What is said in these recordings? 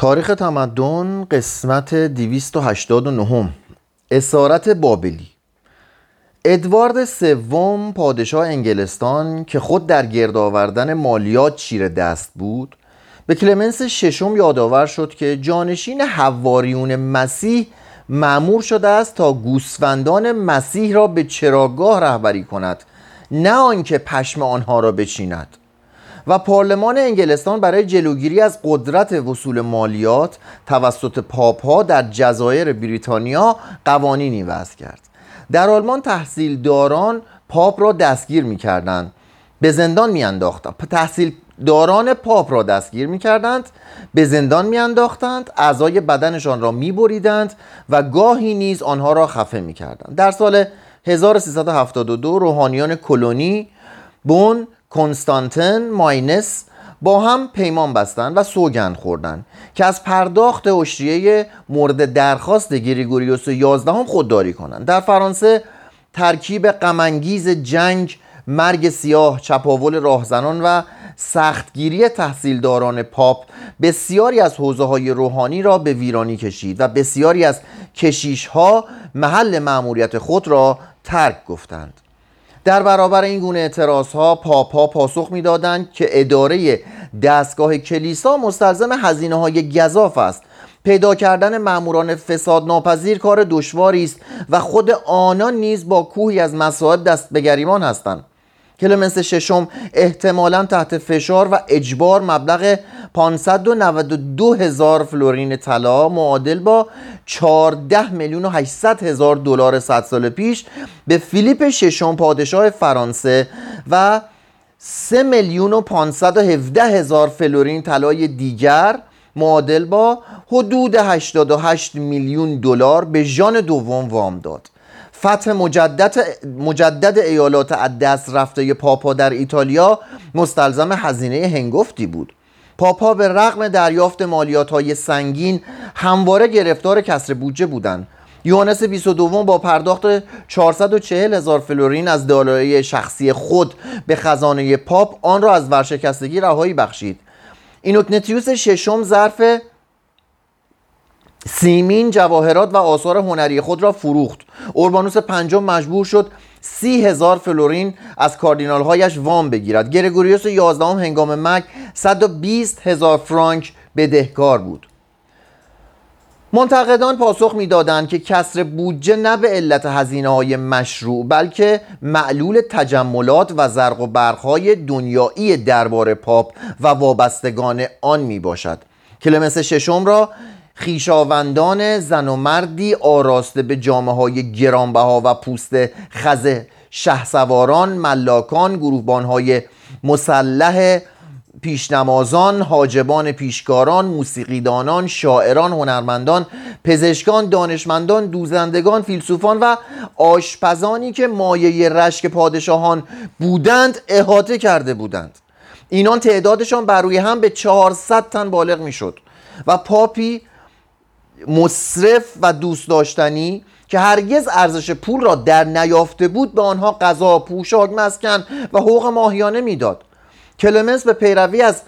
تاریخ تمدن قسمت 289 اسارت بابلی. ادوارد سوم پادشاه انگلستان که خود در گرد آوردن مالیات چیره دست بود به کلمنس ششم یادآور شد که جانشین حواریون مسیح معمور شده است تا گوسفندان مسیح را به چراگاه رهبری کند نه آنکه پشم آنها را بچیند. و پارلمان انگلستان برای جلوگیری از قدرت وصول مالیات توسط پاپ ها در جزایر بریتانیا قوانینی وضع کرد. در آلمان تحصیلداران پاپ را دستگیر می کردند به زندان می انداختند تحصیل داران پاپ را دستگیر می کردند به زندان می انداختند اعضای بدنشان را می بریدند و گاهی نیز آنها را خفه می کردند در سال 1372 روحانیان کلونی بون کنستانتن ماینس با هم پیمان بستند و سوگند خوردند که از پرداخت اشریه مورد درخواست گریگوریوس 11 هم خودداری کنند. در فرانسه ترکیب غمانگیز جنگ مرگ سیاه چپاول راهزنان و سختگیری تحصیلداران پاپ بسیاری از حوزه های روحانی را به ویرانی کشید و بسیاری از کشیش ها محل معمولیت خود را ترک گفتند. در برابر این گونه اعتراض ها پاپا پاسخ می‌دادند که اداره دستگاه کلیسا مستلزم هزینه های گذاف است. پیدا کردن ماموران فساد ناپذیر کار دشواری است و خود آنان نیز با کوهی از مسائل دست به گریمان هستند. کلمنس ششم احتمالا تحت فشار و اجبار مبلغ 592 هزار فلورین طلا معادل با 14 میلیون و 800 هزار دلار 100 سال پیش به فیلیپ ششم پادشاه فرانسه و 3 میلیون و 517 هزار فلورین طلای دیگر معادل با حدود 88 میلیون دلار به ژان دوم وام داد. فتح مجدد, مجدد ایالات از دست رفته پاپا در ایتالیا مستلزم هزینه هنگفتی بود. پاپ‌ها به رغم دریافت مالیات های سنگین همواره گرفتار کسر بودجه بودند. یوانس 22 با پرداخت 440 هزار فلورین از دارایی شخصی خود به خزانه پاپ آن را از ورشکستگی رهایی بخشید. اینوکنتیوس ششم ظرف سیمین جواهرات و آثار هنری خود را فروخت. اوربانوس پنجم مجبور شد سی هزار فلورین از کاردینال هایش وام بگیرد. گرگوریوس یازدهم هنگام مرگ 120 هزار فرانک بدهکار بود. منتقدان پاسخ می‌دادند که کسر بودجه نه به علت هزینه های مشروع بلکه معلول تجملات و زرق و برقهای دنیایی دربار پاپ و وابستگان آن می باشد کلمس ششم را خیشاوندان زن و مردی آراسته به جامعه های گرانبها و پوست خزه شهسواران ملاکان گروهبان های مسلح پیشنمازان، حاجبان پیشکاران، موسیقیدانان، شاعران، هنرمندان، پزشکان، دانشمندان، دوزندگان، فیلسوفان و آشپزانی که مایه رشک پادشاهان بودند احاطه کرده بودند. اینان تعدادشان بر روی هم به 400 تن بالغ می‌شد و پاپی مصرف و دوست داشتنی که هرگز ارزش پول را در نیافته بود به آنها غذا، پوشاک، مسکن و حقوق ماهیانه می‌داد. کلمنس به پیروی از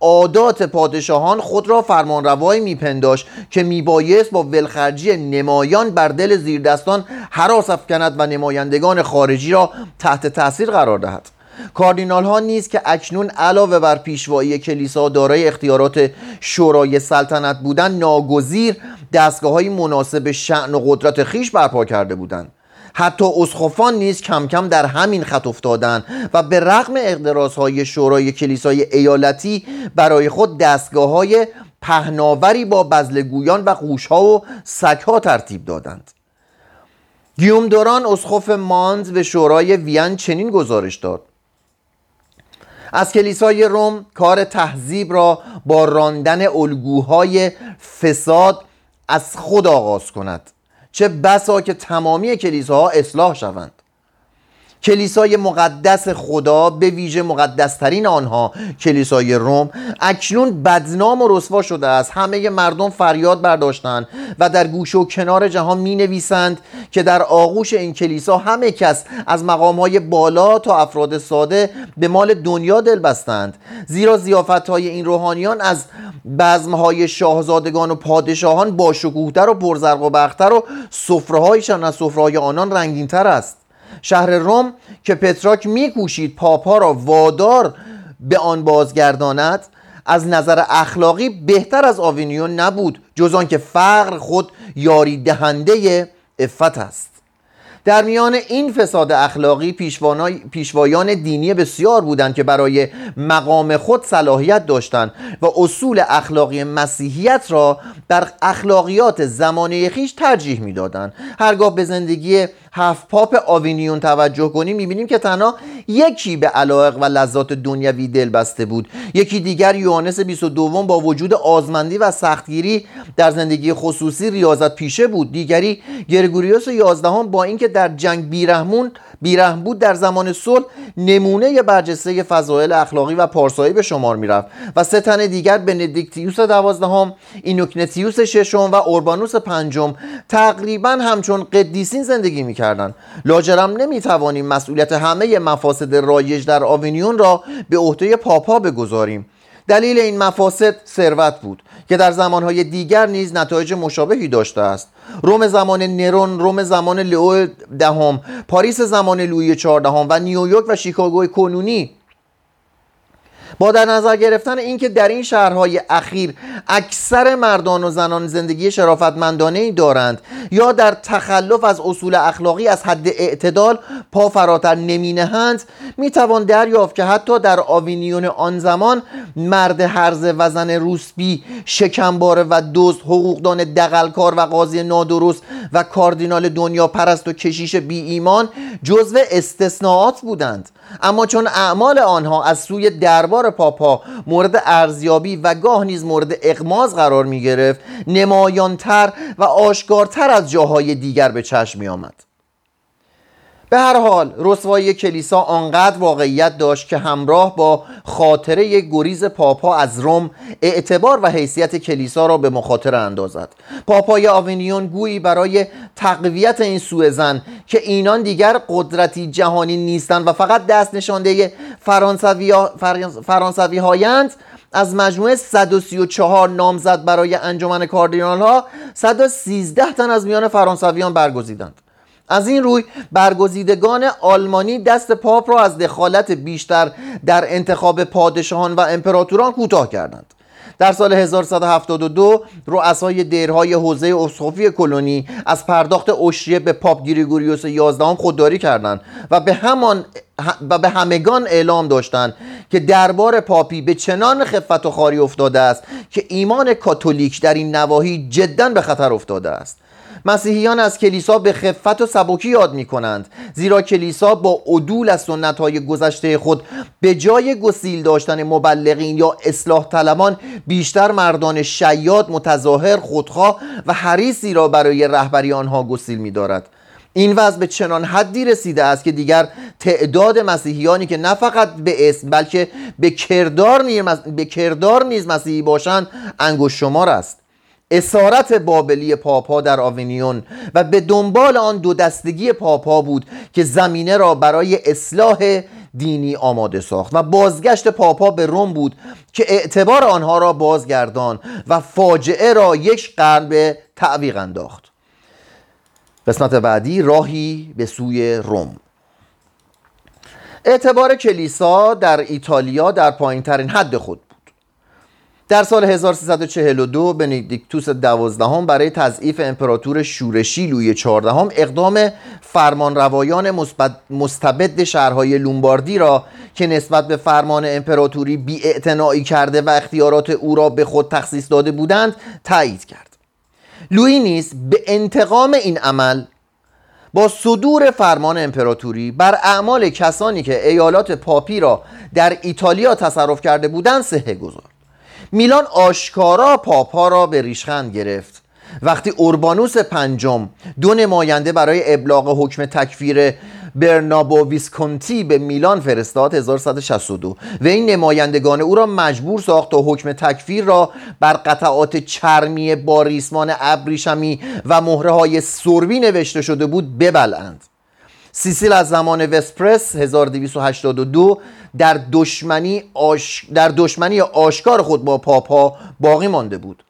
عادات پادشاهان خود را فرمانروایی میپنداشت که میبایست با ولخرجی نمایان بر دل زیردستان حراس افکند و نمایندگان خارجی را تحت تاثیر قرار دهد. کاردینال ها نیز که اکنون علاوه بر پیشوایی کلیسا دارای اختیارات شورای سلطنت بودند ناگزیر دستگاه های مناسب شعن و قدرت خیش برپا کرده بودند. حتی اسخفان نیز کم کم در همین خط افتادند و به رغم های شورای کلیسای ایالتی برای خود دستگاه های پهناوری با بزلگویان و قوشها و سگها ترتیب دادند. گیوم دوران اسخف مانز به شورای وین چنین گزارش داد. از کلیسای روم کار تهذیب را با راندن الگوهای فساد از خود آغاز کند. چه بسا که تمامی کلیساها اصلاح شوند. کلیسای مقدس خدا به ویژه مقدسترین آنها. کلیسای روم اکنون بدنام و رسوا شده است. همه مردم فریاد برداشتند و در گوشه و کنار جهان می نویسند که در آغوش این کلیسا همه کس از مقام های بالا تا افراد ساده به مال دنیا دل بستند. زیرا زیافت های این روحانیان از بزمهای شاهزادگان و پادشاهان با شکوهتر و پرزرق و بختر و سفرهایشان از سفرهای آنان رنگینتر است. شهر روم که پتراک میکوشید پاپا را وادار به آن بازگرداند از نظر اخلاقی بهتر از آوینیون نبود جز که فقر خود یاری دهنده افت است. در میان این فساد اخلاقی پیشوایان دینی بسیار بودند که برای مقام خود صلاحیت داشتند و اصول اخلاقی مسیحیت را در اخلاقیات زمانه خیش ترجیح می‌دادند. هرگاه به زندگی هفت پاپ آوینیون توجه کنیم می‌بینیم که تنها یکی به علایق و لذات دنیوی دل بسته بود. یکی دیگر یوانس 22 با وجود آزمندی و سختگیری در زندگی خصوصی ریاضت پیشه بود. دیگری گرگوریوس 11 با اینکه در جنگ بیرحمون بیرحم بود در زمان صلح نمونه برجسته فضایل اخلاقی و پارسایی به شمار می‌رفت. و سه تن دیگر بندیکتیوس دوازدهم اینوکنتیوس ششم و اوربانوس پنجم تقریبا همچون قدیسین زندگی می‌کردند لاجرم نمی‌توانیم مسئولیت همه مفاسد رایج در آوینیون را به عهده پاپا بگذاریم. دلیل این مفاسد ثروت بود که در زمانهای دیگر نیز نتایج مشابهی داشته است. روم زمان نرون روم زمان لئو دهم پاریس زمان لویی چهاردهم و نیویورک و شیکاگو کنونی با در نظر گرفتن اینکه در این شهرهای اخیر اکثر مردان و زنان زندگی شرافتمندانه ای دارند یا در تخلف از اصول اخلاقی از حد اعتدال پا فراتر نمی نهند می توان دریافت که حتی در آوینیون آن زمان مرد هرزه و زن روسبی شکمباره و دوست حقوقدان دقلکار و قاضی نادرست و کاردینال دنیا پرست و کشیش بی ایمان جزو استثناءات بودند. اما چون اعمال آنها از سوی دربار پاپا مورد ارزیابی و گاه نیز مورد اقماز قرار می گرفت نمایانتر و آشکارتر از جاهای دیگر به چشم می آمد به هر حال رسوایی کلیسا آنقدر واقعیت داشت که همراه با خاطره گریز پاپا از روم اعتبار و حیثیت کلیسا را به مخاطره اندازد. پاپای آوینیون گویی برای تقویت این زن که اینان دیگر قدرتی جهانی نیستند و فقط دست نشانده فرانسوی هایند از مجموعه 134 نامزد برای انجمن کاردینال ها 113 تن از میان فرانسویان برگزیدند. از این روی برگزیدگان آلمانی دست پاپ را از دخالت بیشتر در انتخاب پادشاهان و امپراتوران کوتاه کردند. در سال 1172 رؤسای دیرهای حوزه اسقفی کلونی از پرداخت اشریه به پاپ گریگوریوس 11 خودداری کردند و به همان و به همگان اعلام داشتند که دربار پاپی به چنان خفت و خاری افتاده است که ایمان کاتولیک در این نواحی جدا به خطر افتاده است. مسیحیان از کلیسا به خفت و سبکی یاد می کنند زیرا کلیسا با عدول از سنت های گذشته خود به جای گسیل داشتن مبلغین یا اصلاح طلبان بیشتر مردان شیاد متظاهر خودخواه و حریصی را برای رهبری آنها گسیل می دارد این وضع به چنان حدی رسیده است که دیگر تعداد مسیحیانی که نه فقط به اسم بلکه به کردار نیز, مسیحی باشند انگشت شمار است. اسارت بابلی پاپا در آوینیون و به دنبال آن دو دستگی پاپا بود که زمینه را برای اصلاح دینی آماده ساخت و بازگشت پاپا به روم بود که اعتبار آنها را بازگردان و فاجعه را یک قرن به تعویق انداخت. قسمت بعدی راهی به سوی روم. اعتبار کلیسا در ایتالیا در پایین ترین حد خود در سال 1342 بنیدیکتوس دوازدهم برای تضعیف امپراتور شورشی لوی چهاردهم اقدام فرمانروایان مستبد شهرهای لومباردی را که نسبت به فرمان امپراتوری بی کرده و اختیارات او را به خود تخصیص داده بودند تایید کرد. لوی نیز به انتقام این عمل با صدور فرمان امپراتوری بر اعمال کسانی که ایالات پاپی را در ایتالیا تصرف کرده بودند سهه گذارد میلان آشکارا پاپا را به ریشخند گرفت. وقتی اوربانوس پنجم دو نماینده برای ابلاغ حکم تکفیر برنابو ویسکونتی به میلان فرستاد 1162 و این نمایندگان او را مجبور ساخت تا حکم تکفیر را بر قطعات چرمی با ریسمان ابریشمی و مهره های سربی نوشته شده بود ببلند سیسیل از زمان وسپرس 1282 در دشمنی, آش... در دشمنی آشکار خود با پاپا باقی مانده بود.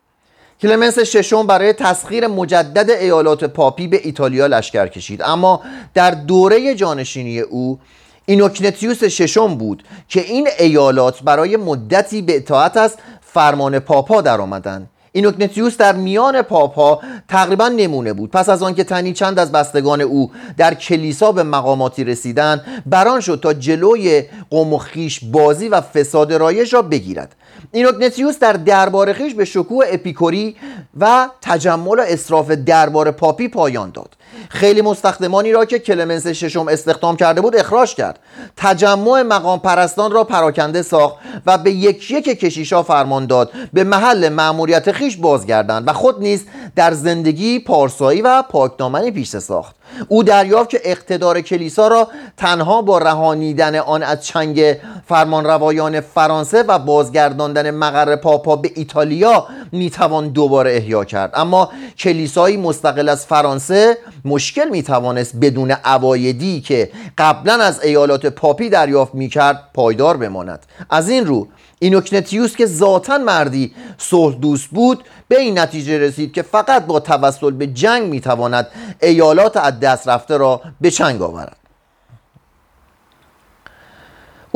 کلمنس ششم برای تسخیر مجدد ایالات پاپی به ایتالیا لشکر کشید. اما در دوره جانشینی او اینوکنتیوس ششم بود که این ایالات برای مدتی به اطاعت از فرمان پاپا در آمدند اینوکنتیوس در میان پاپا تقریبا نمونه بود. پس از آنکه تنی چند از بستگان او در کلیسا به مقاماتی رسیدند بران شد تا جلوی قوم و خیش بازی و فساد رایش را بگیرد. اینوکنتیوس در دربار خیش به شکوه اپیکوری و تجمل و اصراف دربار پاپی پایان داد. خیلی مستخدمانی را که کلمنس ششم استخدام کرده بود اخراج کرد. تجمع مقام پرستان را پراکنده ساخت و به یک یک کشیشا فرمان داد. به محل مأموریت خیش بازگردند و خود نیز در زندگی پارسایی و پاکدامنی پیش ساخت. او دریافت که اقتدار کلیسا را تنها با رهانیدن آن از چنگ فرمانروایان فرانسه و بازگرداندن مقر پاپا به ایتالیا می‌توان دوباره احیا کرد. اما کلیسایی مستقل از فرانسه مشکل می‌توانست بدون عوایدی که قبلا از ایالات پاپی دریافت می‌کرد پایدار بماند. از این رو اینوکنتیوس که ذاتا مردی صلح دوست بود به این نتیجه رسید که فقط با توسل به جنگ می‌تواند ایالات از دست رفته را به چنگ آورد.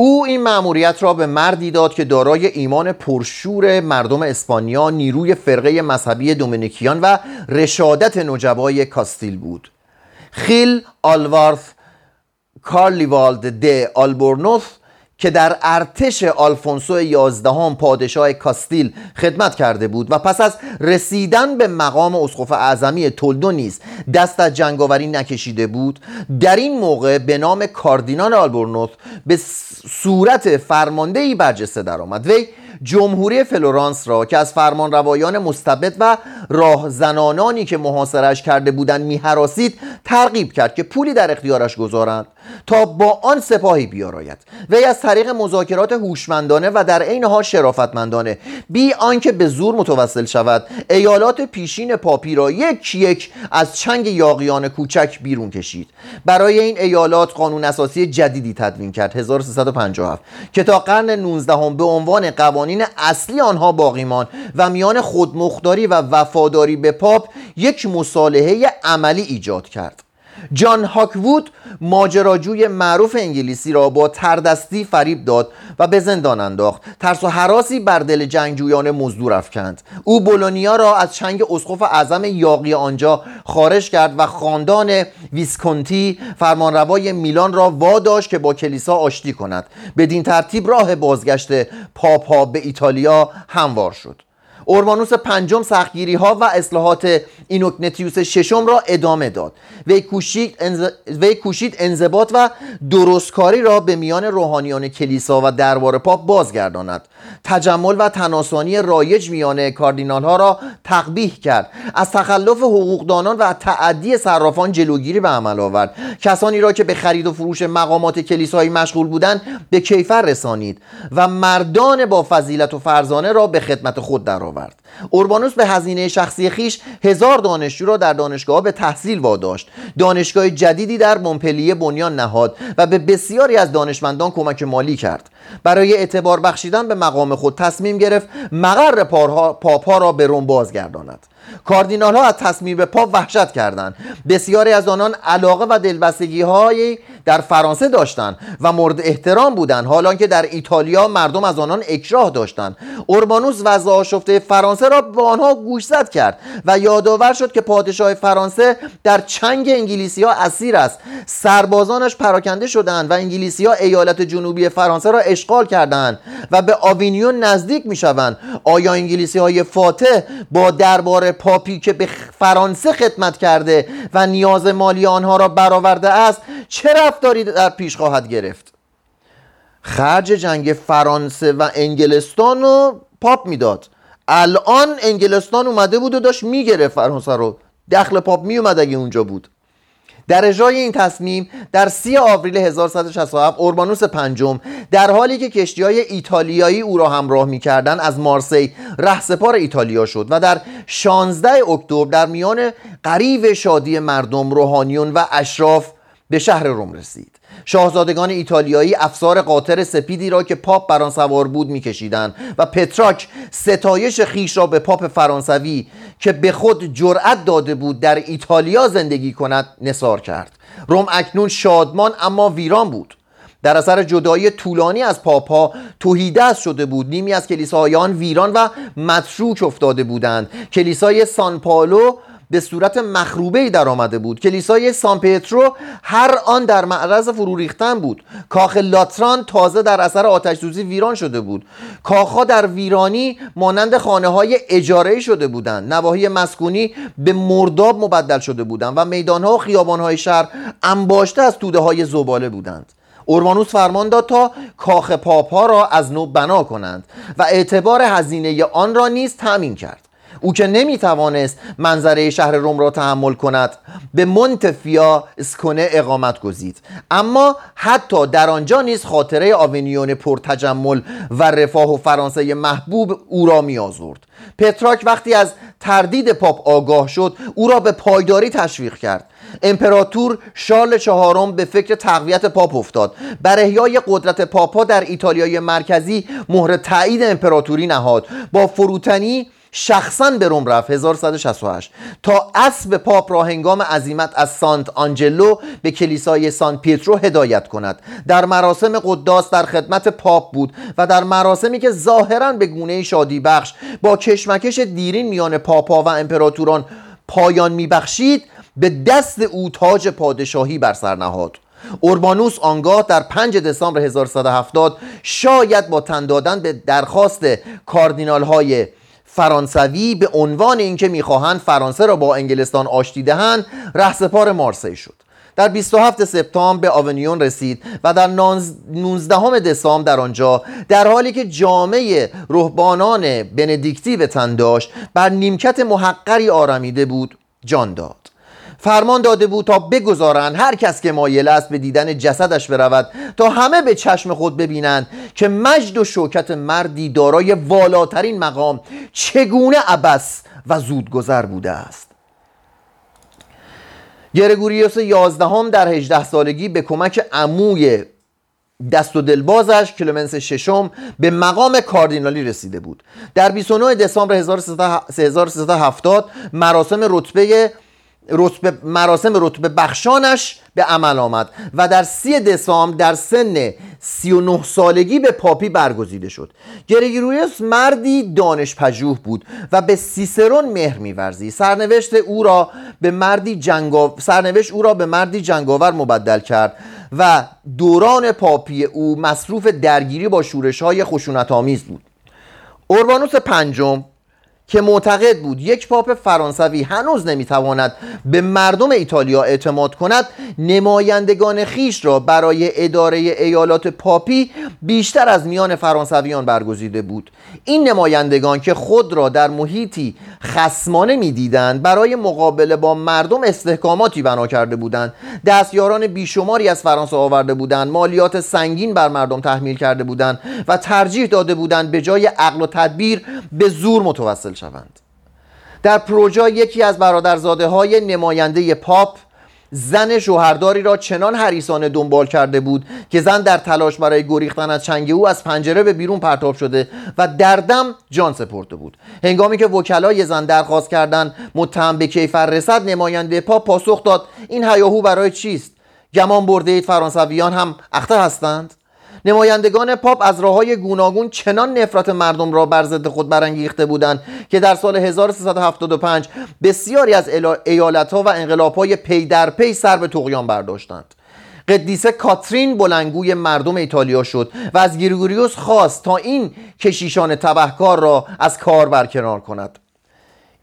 او این مأموریت را به مردی داد که دارای ایمان پرشور مردم اسپانیا نیروی فرقه مذهبی دومینیکیان و رشادت نجبای کاستیل بود. خیل آلوارث کارلیوالد د آلبورنوث که در ارتش آلفونسو یازدهم پادشاه کاستیل خدمت کرده بود و پس از رسیدن به مقام اسقف اعظمی تولدو نیز دست از جنگاوری نکشیده بود در این موقع به نام کاردینال آلبورنوث به صورت فرماندهی برجسته درآمد. وی جمهوری فلورانس را که از فرمان روایان مستبد و راهزنانی که محاصره‌اش کرده بودند میهراسید ترغیب کرد که پولی در اختیارش گذارند تا با آن سپاهی بیاراید. وی از طریق مذاکرات هوشمندانه و در عین حال شرافتمندانه. بی آنکه به زور متوسل شود ایالات پیشین پاپی را یک یک از چنگ یاغیان کوچک بیرون کشید. برای این ایالات قانون اساسی جدیدی تدوین کرد. 1357 که تا قرن 19 به عنوان قوانین اصلی آنها باقی ماند و میان خودمختاری و وفاداری به پاپ یک مصالحه عملی ایجاد کرد. جان هاکوود ماجراجوی معروف انگلیسی را با تردستی فریب داد و به زندان انداخت. ترس و حراسی بر دل جنگجویان مزدور افکند. او بولونیا را از چنگ اسقف اعظم یاقی آنجا خارج کرد و خاندان ویسکونتی فرمانروای میلان را واداشت که با کلیسا آشتی کند. بدین ترتیب راه بازگشت پاپا به ایتالیا هموار شد. اورمانوس پنجم سختگیری ها و اصلاحات اینوکنتیوس ششم را ادامه داد. وی کوشید, انضباط و درستکاری را به میان روحانیان کلیسا و دربار پاپ بازگرداند. تجمل و تناسانی رایج میان کاردینال ها را تقبیح کرد. از تخلف حقوقدانان و تعدی صرافان جلوگیری به عمل آورد. کسانی را که به خرید و فروش مقامات کلیسایی مشغول بودند به کیفر رسانید و مردان با فضیلت و فرزانه را به خدمت خود درآورد. اوربانوس به هزینه شخصی خیش هزار دانشجو را در دانشگاه به تحصیل واداشت. دانشگاه جدیدی در مونپلیه بنیان نهاد و به بسیاری از دانشمندان کمک مالی کرد. برای اعتبار بخشیدن به مقام خود تصمیم گرفت مقر پاپا را به روم بازگرداند. کاردینال ها از تصمیم پاپ وحشت کردند. بسیاری از آنان علاقه و دلبستگی هایی در فرانسه داشتند و مورد احترام بودند حالا که در ایتالیا مردم از آنان اکراه داشتند. اوربانوس وضع آشفته فرانسه را به آنها گوشزد کرد و یادآور شد که پادشاه فرانسه در چنگ انگلیسی ها اسیر است. سربازانش پراکنده شدند و انگلیسی ها ایالت جنوبی فرانسه را اشغال کردند و به آوینیون نزدیک می شوند آیا انگلیسی های فاتح با دربار پاپی که به فرانسه خدمت کرده و نیاز مالی آنها را برآورده است چه رفتاری در پیش خواهد گرفت؟ خرج جنگ فرانسه و انگلستان رو پاپ می‌داد. الان انگلستان اومده بود و داشت می‌گرفت فرانسه رو. دخل پاپ میومد اگه اونجا بود. در اجرای این تصمیم در سی آوریل 1167 اوربانوس پنجم در حالی که کشتی های ایتالیایی او را همراه می‌کردند از مارسی رهسپار ایتالیا شد و در 16 اکتبر در میان غریو شادی مردم روحانیون و اشراف به شهر روم رسید. شاهزادگان ایتالیایی افسار قاطر سپیدی را که پاپ بر آن سوار بود میکشیدند و پترارک ستایش خویش را به پاپ فرانسوی که به خود جرأت داده بود در ایتالیا زندگی کند نثار کرد. روم اکنون شادمان اما ویران بود. در اثر جدایی طولانی از پاپا توهیده شده بود. نیمی از کلیساهای آن ویران و متروک افتاده بودند. کلیسای سان پالو به صورت مخروبه در آمده بود. کلیسای سان پترو هر آن در معرض فرو ریختن بود. کاخ لاتران تازه در اثر آتش سوزی ویران شده بود. کاخها در ویرانی مانند خانه های اجاره شده بودند. نواحی مسکونی به مرداب مبدل شده بودند و میدانها و خیابانهای شهر انباشته از توده های زباله بودند. اورمانوس فرمان داد تا کاخ پاپا را از نو بنا کنند و اعتبار هزینه آن را نیز تأمین کرد. او که نمی‌توانست منظره شهر روم را تحمل کند به مونتفیا اسکونه اقامت گزید. اما حتی در آنجا نیز خاطره آونیون پرتجمل و رفاه و فرانسه محبوب او را میآزرد. پتراک وقتی از تردید پاپ آگاه شد او را به پایداری تشویق کرد. امپراتور شارل چهارم به فکر تقویت پاپ افتاد. بر احیای قدرت پاپ‌ها در ایتالیای مرکزی مهر تایید امپراتوری نهاد. با فروتنی شخصا به روم رفت 1168 تا اسب پاپ را هنگام عزیمت از سانت آنجلو به کلیسای سان پیترو هدایت کند. در مراسم قداس در خدمت پاپ بود و در مراسمی که ظاهرا به گونه شادی بخش با کشمکش دیرین میان پاپ‌ها و امپراتوران پایان میبخشید به دست او تاج پادشاهی بر سر نهاد. اوربانوس آنگاه در 5 دسامبر 1170 شاید با تن دادن به درخواست کاردینال های فرانسوی به عنوان اینکه می‌خواهند فرانسه را با انگلستان آشتی دهند رهسپار مارسی شد. در 27 سپتامبر به آونیون رسید و در 19 دسامبر در آنجا در حالی که جامعه رهبانان بندیکتی به تن داشت بر نیمکت محقری آرمیده بود جان داد. فرمان داده بود تا بگذارند هر کس که مایل است به دیدن جسدش برود تا همه به چشم خود ببینند که مجد و شوکت مردی دارای والاترین مقام چگونه عبس و زودگذر بوده است. گرگوریوس یازدهم در 18 سالگی به کمک عموی دست و دلبازش کلمنس ششم به مقام کاردینالی رسیده بود. در 29 دسامبر 1370 مراسم رتبه رتبه مراسم رتبه بخشانش به عمل آمد و در سی دسامبر در سن 39 سالگی به پاپی برگزیده شد. گرگوریوس مردی دانش پژوه بود و به سیسرون مهر میورزی. سرنوشت او را به مردی جنگاو... سرنوشت او را به مردی جنگاور مبدل کرد و دوران پاپی او مصروف درگیری با شورش های خشونت آمیز بود. اوربانوس پنجم که معتقد بود یک پاپ فرانسوی هنوز نمی‌تواند به مردم ایتالیا اعتماد کند نمایندگان خیش را برای اداره ایالات پاپی بیشتر از میان فرانسویان برگزیده بود. این نمایندگان که خود را در محیطی خسمانه می‌دیدند برای مقابله با مردم استحکاماتی بنا کرده بودند. دستیاران بیشماری از فرانسه آورده بودند مالیات سنگین بر مردم تحمیل کرده بودند و ترجیح داده بودند به جای عقل و تدبیر به زور متوسل شوند. در پروژا یکی از برادرزاده های نماینده پاپ زن شوهرداری را چنان حریسانه دنبال کرده بود که زن در تلاش برای گریختن از چنگ او از پنجره به بیرون پرتاب شده و در دم جان سپرده بود. هنگامی که وکلای زن درخواست کردند متهم به کیفر رسد نماینده پاپ پاسخ داد این هیاهو برای چیست؟ گمان برده اید فرانسویان هم اخته هستند؟ نمایندگان پاپ از راه های گوناگون چنان نفرت مردم را بر ضد خود برانگیخته بودند که در سال 1375 بسیاری از ایالت ها و انقلاب های پی در پی سر به طغیان برداشتند. قدیسه کاترین بلندگوی مردم ایتالیا شد و از گریگوریوس خواست تا این کشیشان تبهکار را از کار برکنار کند.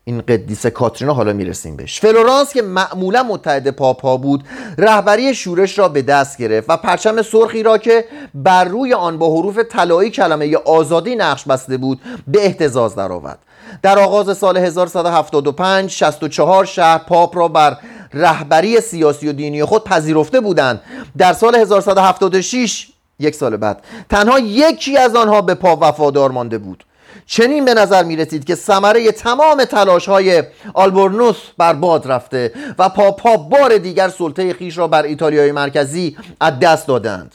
این قدیس کاترینا حالا می‌رسیم بهش. فلورانس که معمولا متحد پاپ‌ها بود رهبری شورش را به دست گرفت و پرچم سرخی را که بر روی آن با حروف طلایی کلمه آزادی نقش بسته بود به احتزاز درآورد. در آغاز سال 1175 64 شهر پاپ را بر رهبری سیاسی و دینی خود پذیرفته بودند. در سال 1176 یک سال بعد تنها یکی از آنها به پاپ وفادار مانده بود. چنین به نظر می رسید که ثمره تمام تلاش های آلبورنوس بر باد رفته و پاپ‌ها بار دیگر سلطه خویش را بر ایتالیای مرکزی از دست دادند.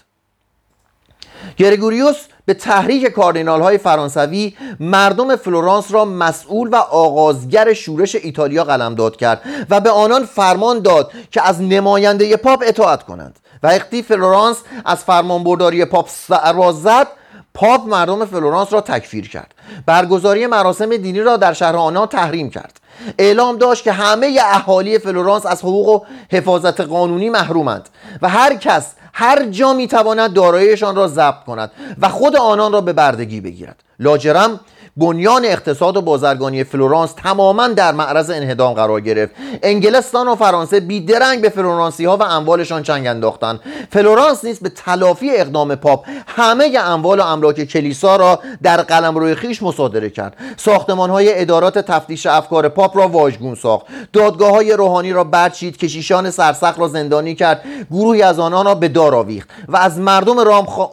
گرگوریوس به تحریک کاردینال های فرانسوی مردم فلورانس را مسئول و آغازگر شورش ایتالیا قلمداد کرد و به آنان فرمان داد که از نماینده پاپ اطاعت کنند وقتی فلورانس از فرمانبرداری پاپ سر زد پاپ مردم فلورانس را تکفیر کرد. برگزاری مراسم دینی را در شهر آنها تحریم کرد. اعلام داشت که همه اهالی فلورانس از حقوق و حفاظت قانونی محرومند و هر کس هر جا می‌تواند داراییشان را ضبط کند و خود آنان را به بردگی بگیرد. لاجرم بنیان اقتصاد و بازرگانی فلورانس تماما در معرض انهدام قرار گرفت. انگلستان و فرانسه بیدرنگ به فلورانسی ها و اموالشان چنگ انداختند فلورانس نیز به تلافی اقدام پاپ همه اموال و املاک کلیسا را در قلمرو خویش مصادره کرد. ساختمان های ادارات تفتیش افکار پاپ را واژگون ساخت. دادگاه های روحانی را برچید کشیشان سرسخت را زندانی کرد. گروهی از آنان را به دار آویخت و از مردم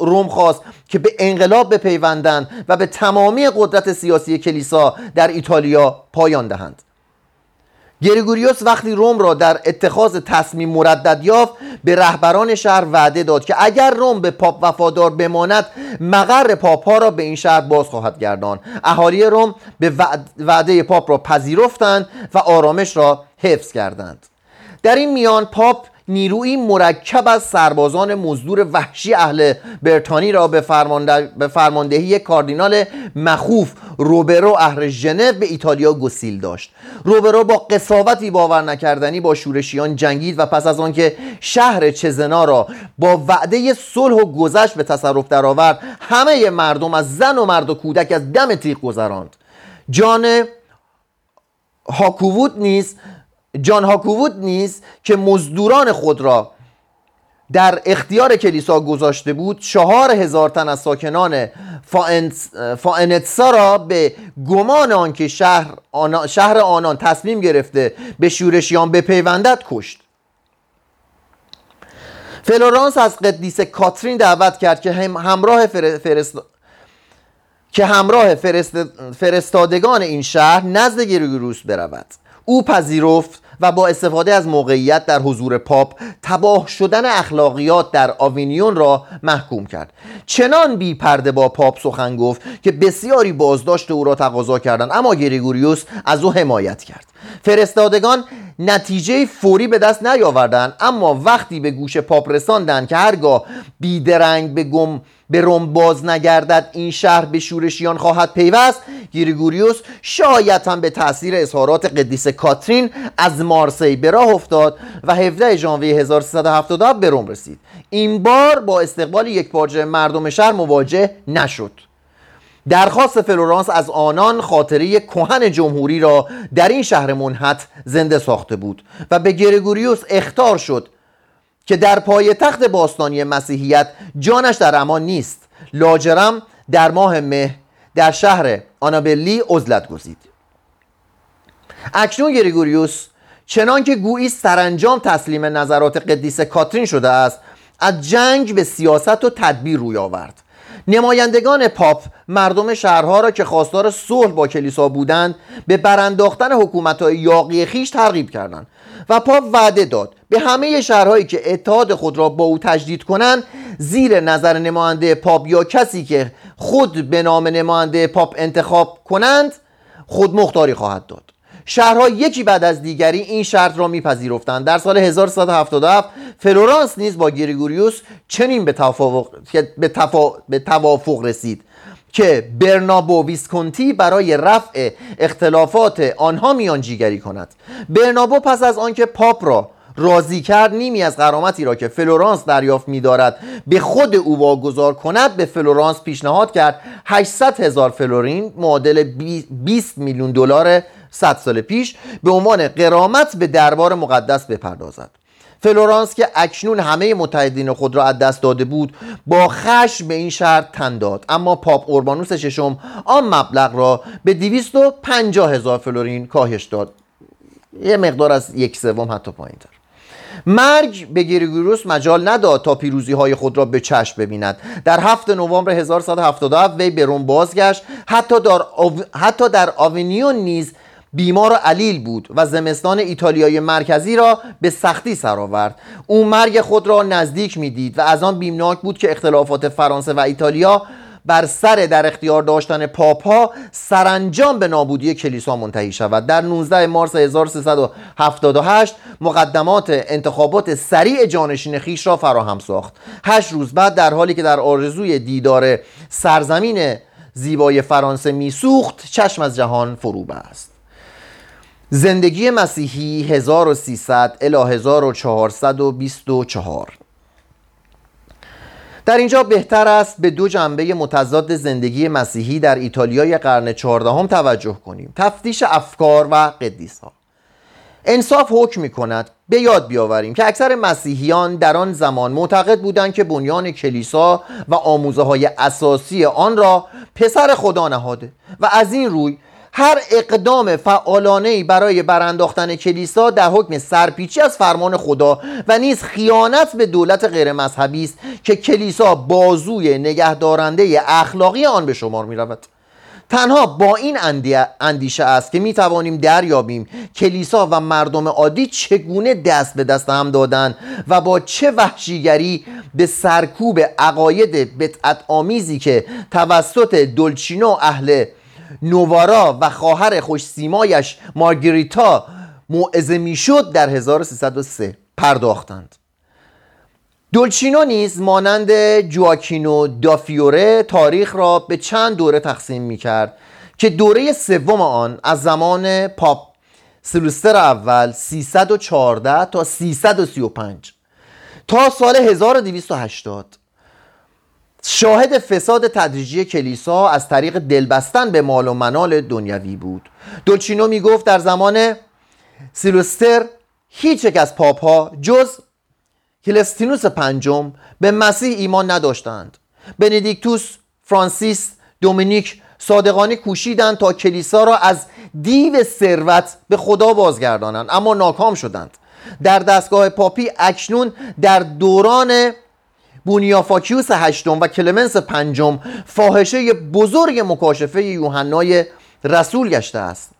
روم خواست که به انقلاب بپیوندند و به تمامی قدرت سیاسی کلیسا در ایتالیا پایان دهند. گریگوریوس وقتی روم را در اتخاذ تصمیم مردد یافت به رهبران شهر وعده داد که اگر روم به پاپ وفادار بماند مقر پاپ ها را به این شهر باز خواهد گردان اهالی روم به وعده پاپ را پذیرفتند و آرامش را حفظ کردند. در این میان پاپ نیروی مرکب از سربازان مزدور وحشی اهل برتانی را به, به فرماندهی کاردینال مخوف روبرو اهر ژنو به ایتالیا گسیل داشت. روبرو با قصاوتی باور نکردنی با شورشیان جنگید و پس از آنکه شهر چزنا را با وعده صلح و گذشت به تصرف درآورد همه مردم از زن و مرد و کودک از دم تیغ گذراند. جان هاکووود نیز جان هاکووود نیز که مزدوران خود را در اختیار کلیسا گذاشته بود چهار هزار تن از ساکنان فائنتسا را به گمان آنکه شهر, شهر آنان تصمیم گرفته به شورشیان بپیوندد کشت. فلورانس از قدیس کاترین دعوت کرد که همراه فرست... که همراه فرستادگان این شهر نزد گریگوریوس برود. او پذیرفت و با استفاده از موقعیت در حضور پاپ تباه شدن اخلاقیات در آوینیون را محکوم کرد. چنان بی پرده با پاپ سخن گفت که بسیاری بازداشت او را تقاضا کردند اما گریگوریوس از او حمایت کرد. فرستادگان نتیجه فوری به دست نیاوردند اما وقتی به گوش پاپ رساندند که هرگاه بیدرنگ به روم باز نگردد این شهر به شورشیان خواهد پیوست. گریگوریوس شاید هم به تاثیر اظهارات قدیس کاترین از مارسی به راه افتاد و 17 ژانویه 1377 به روم رسید. این بار با استقبال یکپارچه مردم شهر مواجه نشد. درخواست فلورانس از آنان خاطره کهن جمهوری را در این شهر من‌حیث زنده ساخته بود و به گریگوریوس اختار شد که در پای تخت باستانی مسیحیت جانش در امان نیست. لاجرم در ماه مه در شهر آنابلی عزلت گزید. اکنون گریگوریوس چنان که گویی سرانجام تسلیم نظرات قدیس کاترین شده است از جنگ به سیاست و تدبیر روی آورد. نمایندگان پاپ مردم شهرها را که خواستار صلح با کلیسا بودند به برانداختن حکومتهای یاغی خویش ترغیب کردند. و پاپ وعده داد. به همه شهرهایی که اتحاد خود را با او تجدید کنند زیر نظر نماینده پاپ یا کسی که خود به نام نماینده پاپ انتخاب کنند خود مختاری خواهد داد. شهرها یکی بعد از دیگری این شرط را میپذیرفتند. در سال 1177 فلورانس نیز با گریگوریوس چنین به توافق, به, به توافق رسید. که برنابو ویسکونتی برای رفع اختلافات آنها میانجیگری کند. برنابو پس از آنکه پاپ را راضی کرد نیمی از غرامتی را که فلورانس دریافت می‌دارد به خود او واگذار کند به فلورانس پیشنهاد کرد. 800 هزار فلورین معادل 20 میلیون دلار 100 سال پیش به عنوان غرامت به دربار مقدس بپردازد. فلورانس که اکنون همه متحدین خود را از دست داده بود با خشم به این شهر تن داد. اما پاپ اوربانوس ششم آن مبلغ را به 250 هزار فلورین کاهش داد. یه مقدار از یک سوم حتی پایین تر مرگ به گریگوروس مجال نداد تا پیروزی های خود را به چشم ببیند. در هفت نوامبر 1177 وی به روم بازگشت. حتی در, حتی در آونیون نیز بیمار و علیل بود و زمستان ایتالیای مرکزی را به سختی سر آورد. او مرگ خود را نزدیک می‌دید و از آن بیمناک بود که اختلافات فرانسه و ایتالیا بر سر در اختیار داشتن پاپا سرانجام به نابودی کلیسا منتهی شود. در 19 مارس 1378 مقدمات انتخابات سریع جانشین خیش را فراهم ساخت. هشت روز بعد در حالی که در آرزوی دیدار سرزمین زیبای فرانسه میسوخت چشم از جهان فرو است زندگی مسیحی 1300 الی 1424 در اینجا بهتر است به دو جنبه متضاد زندگی مسیحی در ایتالیای قرن چهاردهم توجه کنیم. تفتیش افکار و قدیسها. انصاف حکم می کند به یاد بیاوریم که اکثر مسیحیان در آن زمان معتقد بودند که بنیان کلیسا و آموزه های اساسی آن را پسر خدا نهاده و از این روی هر اقدام فعالانه برای برانداختن کلیسا در حکم سرپیچی از فرمان خدا و نیز خیانت به دولت غیر مذهبی است که کلیسا بازوی نگهدارنده اخلاقی آن به شمار می رود تنها با این اندیشه است که می توانیم دریابیم کلیسا و مردم عادی چگونه دست به دست هم دادند و با چه وحشیگری به سرکوب عقاید بتعت آمیزی که توسط دلچینو اهل نوارا و خواهر خوش سیمایش مارگریتا موعظه می‌شد در 1303 پرداختند. دولچینو نیز مانند جواکینو دافیوره تاریخ را به چند دوره تقسیم می کرد که دوره سوم آن از زمان پاپ سلوستر اول 314 تا 335 تا سال 1280 شاهد فساد تدریجی کلیسا از طریق دلبستن به مال و منال دنیوی بود. دولچینو می گفت در زمان سیلوستر هیچ یک از پاپ ها جز کلستینوس پنجم به مسیح ایمان نداشتند. بندیکتوس فرانسیس دومینیک صادقانه کوشیدند تا کلیسا را از دیو ثروت به خدا بازگردانند اما ناکام شدند. در دستگاه پاپی اکنون در دوران بونیافاکیوس هشتم و کلمنس پنجم فاحشه بزرگ مکاشفه یوحنای رسول گشته است.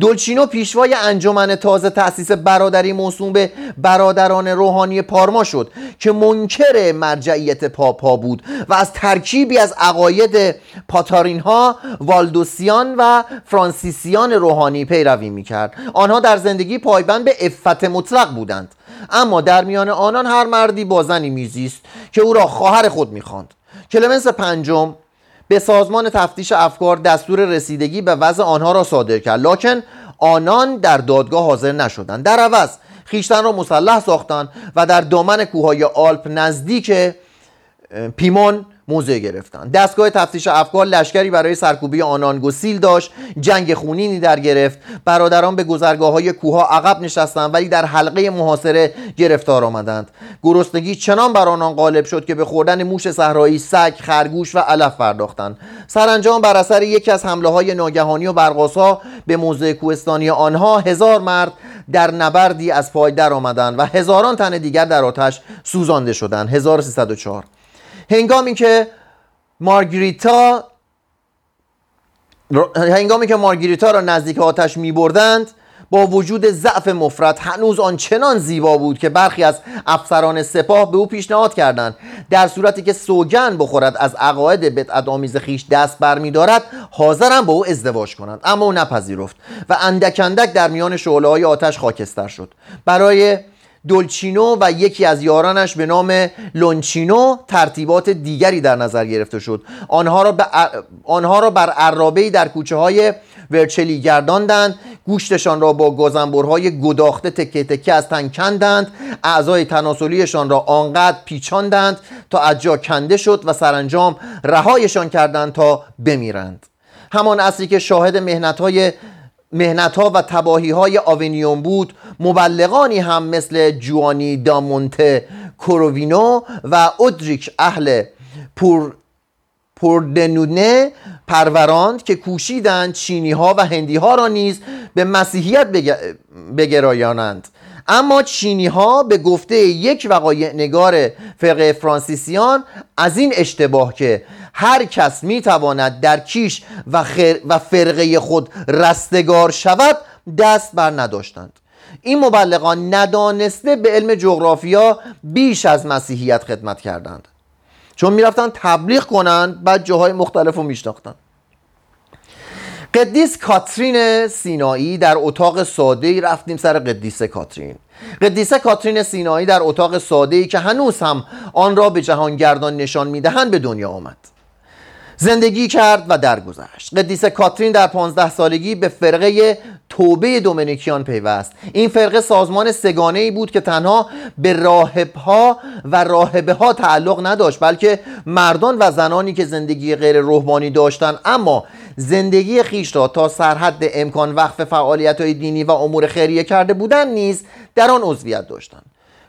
دولچینو پیشوای انجمن تازه تأسیس برادری موسوم به برادران روحانی پارما شد که منکر مرجعیت پاپا بود و از ترکیبی از عقاید پاتارین ها والدوسیان و فرانسیسیان روحانی پیروی می‌کرد. آنها در زندگی پایبند به افت مطلق بودند. اما در میان آنان هر مردی با زنی میزیست که او را خواهر خود می‌خواند. کلمنس پنجم به سازمان تفتیش افکار دستور رسیدگی به وضع آنها را صادر کرد. لکن آنان در دادگاه حاضر نشدند. در عوض خیشتن را مسلح ساختند و در دامن کوههای آلپ نزدیک پیمون موضع گرفتند دستگاه تفتیش افکار لشکری برای سرکوبی آنان گسیل داشت. جنگ خونینی در گرفت. برادران به گذرگاه های کوها عقب نشستند ولی در حلقه محاصره گرفتار آمدند. گرسنگی چنان بر آنان غالب شد که به خوردن موش صحرایی سگ خرگوش و علف پرداختند. سرانجام بر اثر یکی از حمله های ناگهانی و برقاسا به موضع کوهستانی آنها هزار مرد در نبردی از پای در آمدند و هزاران تن دیگر در آتش سوزانده شدند. 1304 هنگامی که مارگریتا هنگامی که مارگریتا را نزدیک آتش می بردند با وجود ضعف مفرد هنوز آنچنان زیبا بود که برخی از افسران سپاه به او پیشنهاد کردند. در صورتی که سوگن بخورد از عقاید بدعت آمیز خیش دست برمیدارد حاضرم با او ازدواج کنند. اما او نپذیرفت و اندک اندک در میان شعله های آتش خاکستر شد. برای دولچینو و یکی از یارانش به نام لونچینو ترتیبات دیگری در نظر گرفته شد. آنها را, آنها را بر عرابه در کوچه های ورچلی گرداندند. گوشتشان را با گازنبرهای گداخته تکه تکه از تن کندند. اعضای تناسلیشان را آنقدر پیچاندند تا از جا کنده شد و سرانجام رهایشان کردند تا بمیرند. همان اصلی که شاهد مهنت های مهنت ها و تباهی های آونیون بود. مبلغانی هم مثل جوانی دامونته کرووینو و اودریک اهل پور پردنونه پروراند که کوشیدند چینی ها و هندی ها را نیز به مسیحیت بگرایانند. اما چینی ها به گفته یک وقایع نگار فرقه فرانسیسیان از این اشتباه که هر کس می تواند در کیش و, و فرقه خود رستگار شود دست بر نداشتند. این مبلغان ندانسته به علم جغرافیا بیش از مسیحیت خدمت کردند. چون می‌رفتن تبلیغ کنند بعد جاهای مختلف رو میشناختند قدیس کاترین سینایی در اتاق ساده ای رفتیم سر قدیس کاترین. قدیسه کاترین سینایی در اتاق ساده ای که هنوز هم آن را به جهانگردان نشان می‌دهند به دنیا آمد. زندگی کرد و درگذشت. قدیسه کاترین در 15 سالگی به فرقه توبه دومینیکیان پیوست. این فرقه سازمان سگانه ای بود که تنها به راهب ها و راهبه ها تعلق نداشت بلکه مردان و زنانی که زندگی غیر روحانی داشتند اما زندگی خیش را تا سرحد امکان وقف فعالیت های دینی و امور خیریه کرده بودند نیز در آن عضویت داشتند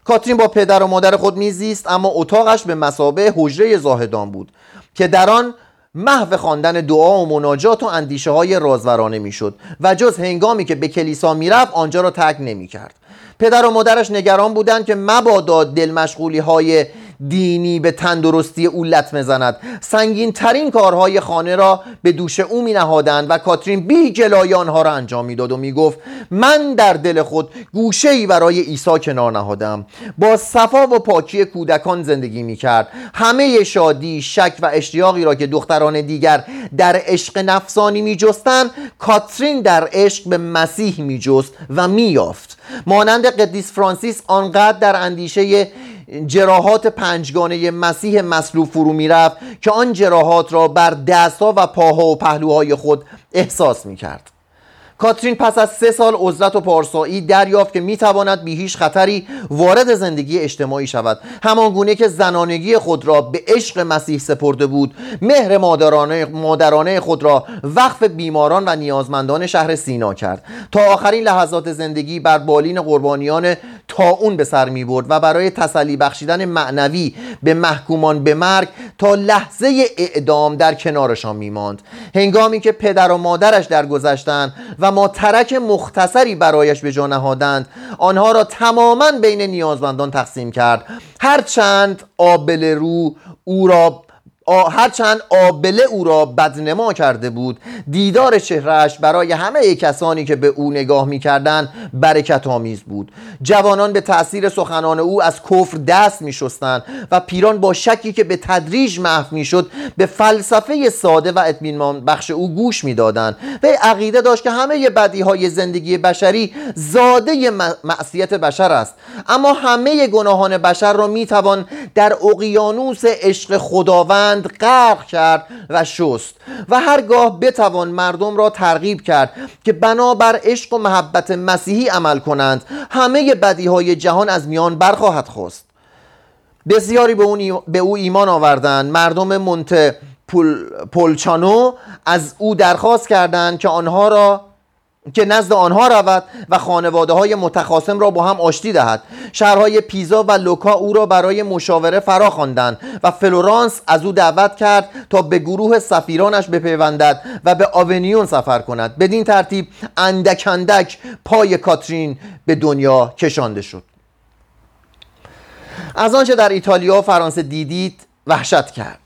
کاترین با پدر و مادر خود میزیست اما اتاقش به مسابه حجره زاهدان بود که در آن محو خواندن دعا و مناجات و اندیشه های رازورانه می‌شد و جز هنگامی که به کلیسا می‌رفت آنجا را ترک نمی‌کرد. پدر و مادرش نگران بودند که مبادا دل مشغولی های دینی به تندرستی او لطمه زند سنگین ترین کارهای خانه را به دوش او می نهادند و کاترین بی جلای آنها را انجام می‌داد و می گفت من در دل خود گوشه ای برای عیسی کنار نهادم. با صفا و پاکی کودکان زندگی می کرد همه شادی شک و اشتیاقی را که دختران دیگر در عشق نفسانی می جستن کاترین در عشق به مسیح می جست و می یافت مانند قدیس فرانسیس آنقدر در اندیشه جراحات پنجگانه مسیح مصلوب فرو می‌رفت که آن جراحات را بر دستها و پاها و پهلوهای خود احساس می‌کرد. کاترین پس از سه سال عزلت و پارسایی دریافت که می‌تواند بی هیچ خطری وارد زندگی اجتماعی شود. همان گونه که زنانگی خود را به عشق مسیح سپرده بود مهر مادرانه, مادرانه خود را وقف بیماران و نیازمندان شهر سینا کرد. تا آخرین لحظات زندگی بر بالین قربانیان تا اون به سر می برد و برای تسلی بخشیدن معنوی به محکومان به مرگ تا لحظه اعدام در کنارشان می ماند. هنگامی که پدر و مادرش درگذشتند و ما ترک مختصری برایش به جا نهادند آنها را تماما بین نیازمندان تقسیم کرد. هرچند آبل رو او را هرچند آبله او را بدنما کرده بود دیدار چهرهش برای همه کسانی که به او نگاه می‌کردند برکت آمیز بود. جوانان به تأثیر سخنان او از کفر دست میشستند و پیران با شکی که به تدریج محو می‌شد به فلسفه ساده و اطمینان بخش او گوش می‌دادند. و عقیده داشت که همه بدی های زندگی بشری زاده معصیت بشر است. اما همه گناهان بشر را می‌توان در اقیانوس عشق خداوند غرق کرد و شست و هرگاه بتوان مردم را ترغیب کرد که بنابر عشق و محبت مسیحی عمل کنند همه بدی های جهان از میان برخواهد خواست. بسیاری به, به او ایمان آوردند. مردم مونت پولچانو از او درخواست کردند که آنها را که نزد آنها رود و خانواده های متخاصم را با هم آشتی دهد. شهرهای پیزا و لوکا او را برای مشاوره فرا خواندند و فلورانس از او دعوت کرد تا به گروه سفیرانش بپیوندد و به آونیون سفر کند. بدین ترتیب اندک اندک پای کاترین به دنیا کشانده شد. از آنچه در ایتالیا و فرانسه دیدید وحشت کرد.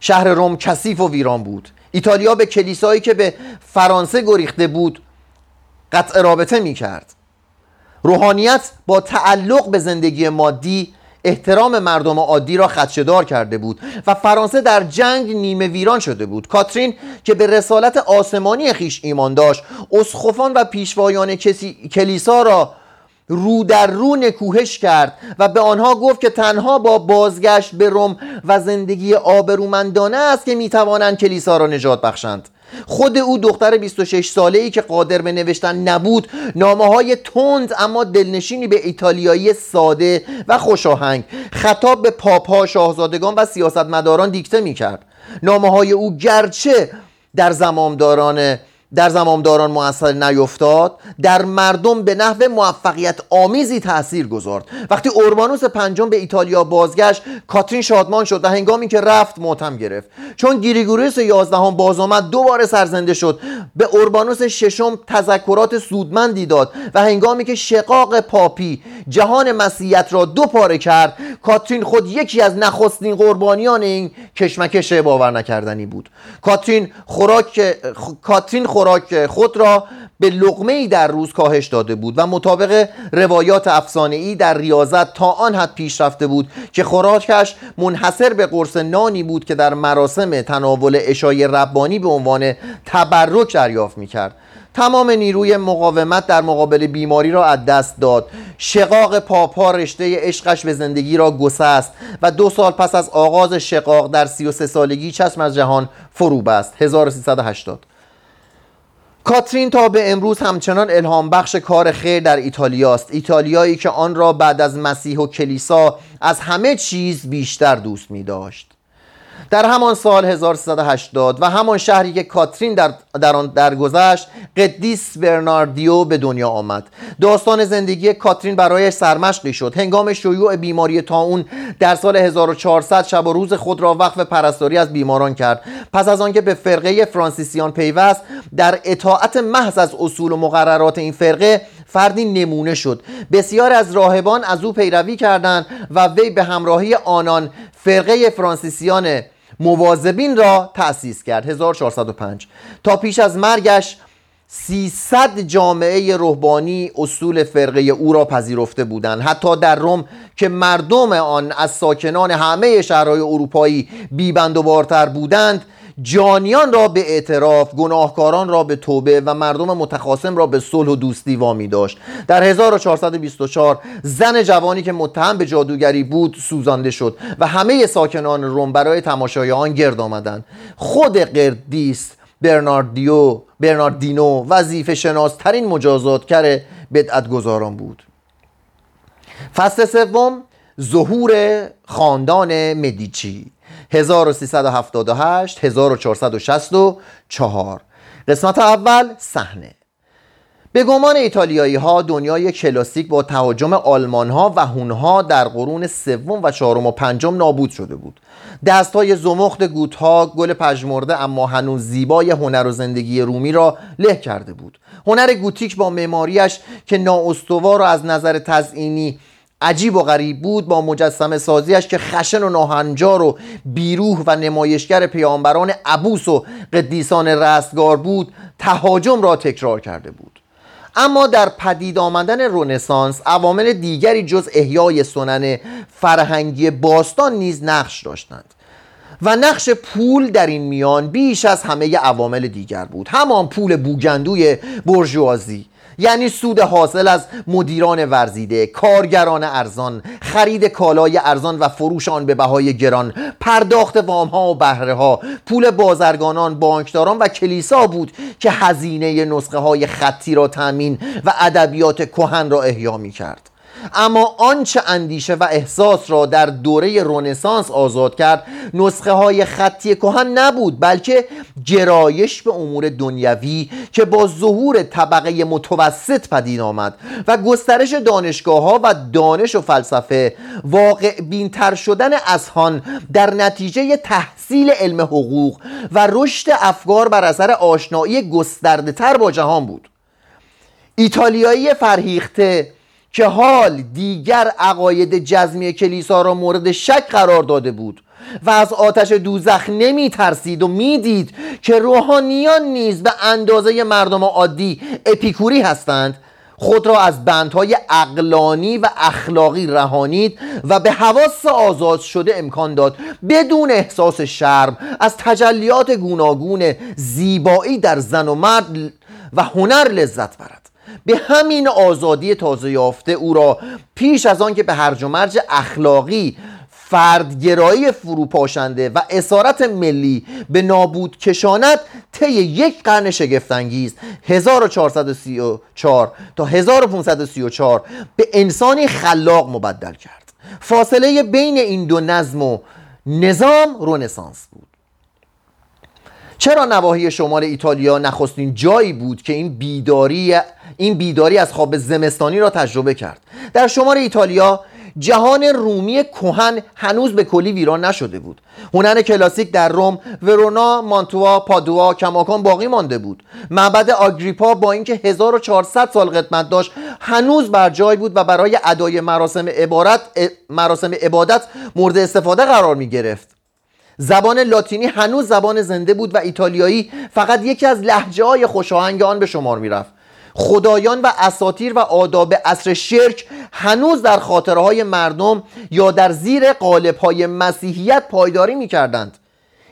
شهر روم کثیف و ویران بود. ایتالیا به کلیسایی که به فرانسه گریخته بود قطع رابطه می کرد روحانیت با تعلق به زندگی مادی احترام مردم عادی را خدشدار کرده بود و فرانسه در جنگ نیمه ویران شده بود. کاترین که به رسالت آسمانی خیش ایمان داشت اسخفان و پیشوایان کلیسا را رو در رو نکوهش کرد و به آنها گفت که تنها با بازگشت به روم و زندگی آبرومندانه است که می‌توانند کلیسا را نجات بخشند. خود او دختر 26 ساله ای که قادر به نوشتن نبود نامه های تند اما دلنشینی به ایتالیایی ساده و خوشاهنگ خطاب به پاپا شاهزادگان و سیاستمداران دیکته می کرد نامه های او گرچه در زمامداران در زمامداران موثر نیفتاد در مردم به نحو موفقیت آمیزی تاثیر گذارد. وقتی اوربانوس پنجم به ایتالیا بازگشت کاترین شادمان شد و هنگامی که رفت ماتم گرفت. چون گریگوریوس یازدهم باز آمد دوباره سرزنده شد. به اوربانوس ششم تذکرات سودمندی داد و هنگامی که شقاق پاپی جهان مسیحیت را دو پاره کرد کاترین خود یکی از نخستین قربانیان این کشمکش باور نکردنی بود. کاترین خوراک کاترین خوراک خود را به لقمه ای در روز کاهش داده بود و مطابق روایات افسانه ای در ریاضت تا آن حد پیش رفته بود که خوراکش منحصر به قرص نانی بود که در مراسم تناول اشای ربانی به عنوان تبرک دریافت می کرد تمام نیروی مقاومت در مقابل بیماری را از دست داد. شقاق پاپا رشته عشقش به زندگی را گسست و دو سال پس از آغاز شقاق در 33 سالگی چشم از جهان فرو بست 1380 کاترین تا به امروز همچنان الهام بخش کار خیر در ایتالیاست ایتالیایی که آن را بعد از مسیح و کلیسا از همه چیز بیشتر دوست می داشت در همان سال 1380 و همان شهری که کاترین در, در آن درگذشت قدیس برناردیو به دنیا آمد. داستان زندگی کاترین برای سرمشقی شد. هنگام شیوع بیماری تاون در سال 1400 شب و روز خود را وقف پرستاری از بیماران کرد. پس از آنکه به فرقه فرانسیسیان پیوست در اطاعت محض از اصول و مقررات این فرقه فردی نمونه شد. بسیار از راهبان از او پیروی کردند و وی به همراهی آنان فرقه فرانسیسیان مواظبین را تأسیس کرد. 1405 تا پیش از مرگش 300 جامعه روحانی اصول فرقه او را پذیرفته بودند. حتی در روم که مردم آن از ساکنان همه شهرهای اروپایی بیبند و بودند جانیان را به اعتراف گناهکاران را به توبه و مردم متخاصم را به صلح و دوستی وامی داشت. در 1424 زن جوانی که متهم به جادوگری بود سوزانده شد و همه ساکنان روم برای تماشای آن گرد آمدند. خود قردیس برناردیو برناردینو وظیفه شناسترین مجازاتگر بدعت گذاران بود. فصل سوم ظهور خاندان مدیچی. 1378 1464 قسمت اول صحنه. به گمان ایتالیایی ها دنیای کلاسیک با تهاجم آلمان ها و هون ها در قرون سوم و چهارم و پنجم نابود شده بود. دست های زمخت گوت ها گل پژمرده اما هنوز زیبای هنر و زندگی رومی را له کرده بود. هنر گوتیک با معماریش که نااستوار و از نظر تزئینی عجیب و غریب بود با مجسم سازیش که خشن و ناهنجار و بیروح و نمایشگر پیامبران عبوس و قدیسان رستگار بود تهاجم را تکرار کرده بود. اما در پدید آمدن رونسانس عوامل دیگری جز احیای سنن فرهنگی باستان نیز نقش داشتند و نقش پول در این میان بیش از همه عوامل دیگر بود. همان پول بوگندوی برجوازی یعنی سود حاصل از مدیران ورزیده کارگران ارزان خرید کالای ارزان و فروش آن به بهای گران پرداخت وام ها و بهره ها پول بازرگانان بانکداران و کلیسا بود که هزینه نسخه های خطی را تامین و ادبیات کهن را احیا می کرد اما آنچه اندیشه و احساس را در دوره رونسانس آزاد کرد نسخه های خطی کهن نبود بلکه گرایش به امور دنیوی که با ظهور طبقه متوسط پدید آمد و گسترش دانشگاه ها و دانش و فلسفه واقع بینتر شدن اذهان در نتیجه تحصیل علم حقوق و رشد افکار بر اثر آشنایی گسترده تر با جهان بود. ایتالیایی فرهیخته که حال دیگر عقاید جزمی کلیسا را مورد شک قرار داده بود و از آتش دوزخ نمی ترسید و می‌دید که روحانیان نیز به اندازه مردم عادی اپیکوری هستند خود را از بندهای اقلانی و اخلاقی رهانید و به حواس آزاد شده امکان داد بدون احساس شرم از تجلیات گوناگون زیبایی در زن و مرد و هنر لذت برد. به همین آزادی تازه یافته او را پیش از آن که به هرج و مرج اخلاقی فردگرایی فروپاشنده و اسارت ملی به نابود کشاند طی یک قرن شگفتانگیز 1434 تا 1534 به انسانی خلاق مبدل کرد. فاصله بین این دو نظم و نظام رونسانس بود. چرا نواحی شمال ایتالیا نخستین جایی بود که این بیداری این بیداری از خواب زمستانی را تجربه کرد. در شمال ایتالیا جهان رومی کهن هنوز به کلی ویران نشده بود. هنر کلاسیک در روم ورونا مانتوا پادوا کماکان باقی مانده بود. معبد آگریپا با اینکه 1400 سال قدمت داشت هنوز بر جای بود و برای ادای مراسم عبارت مراسم عبادت مورد استفاده قرار می گرفت. زبان لاتینی هنوز زبان زنده بود و ایتالیایی فقط یکی از لحجه های آن به شمار می رفت. خدایان و اساتیر و آداب عصر شرک هنوز در خاطره های مردم یا در زیر قالب های مسیحیت پایداری می کردند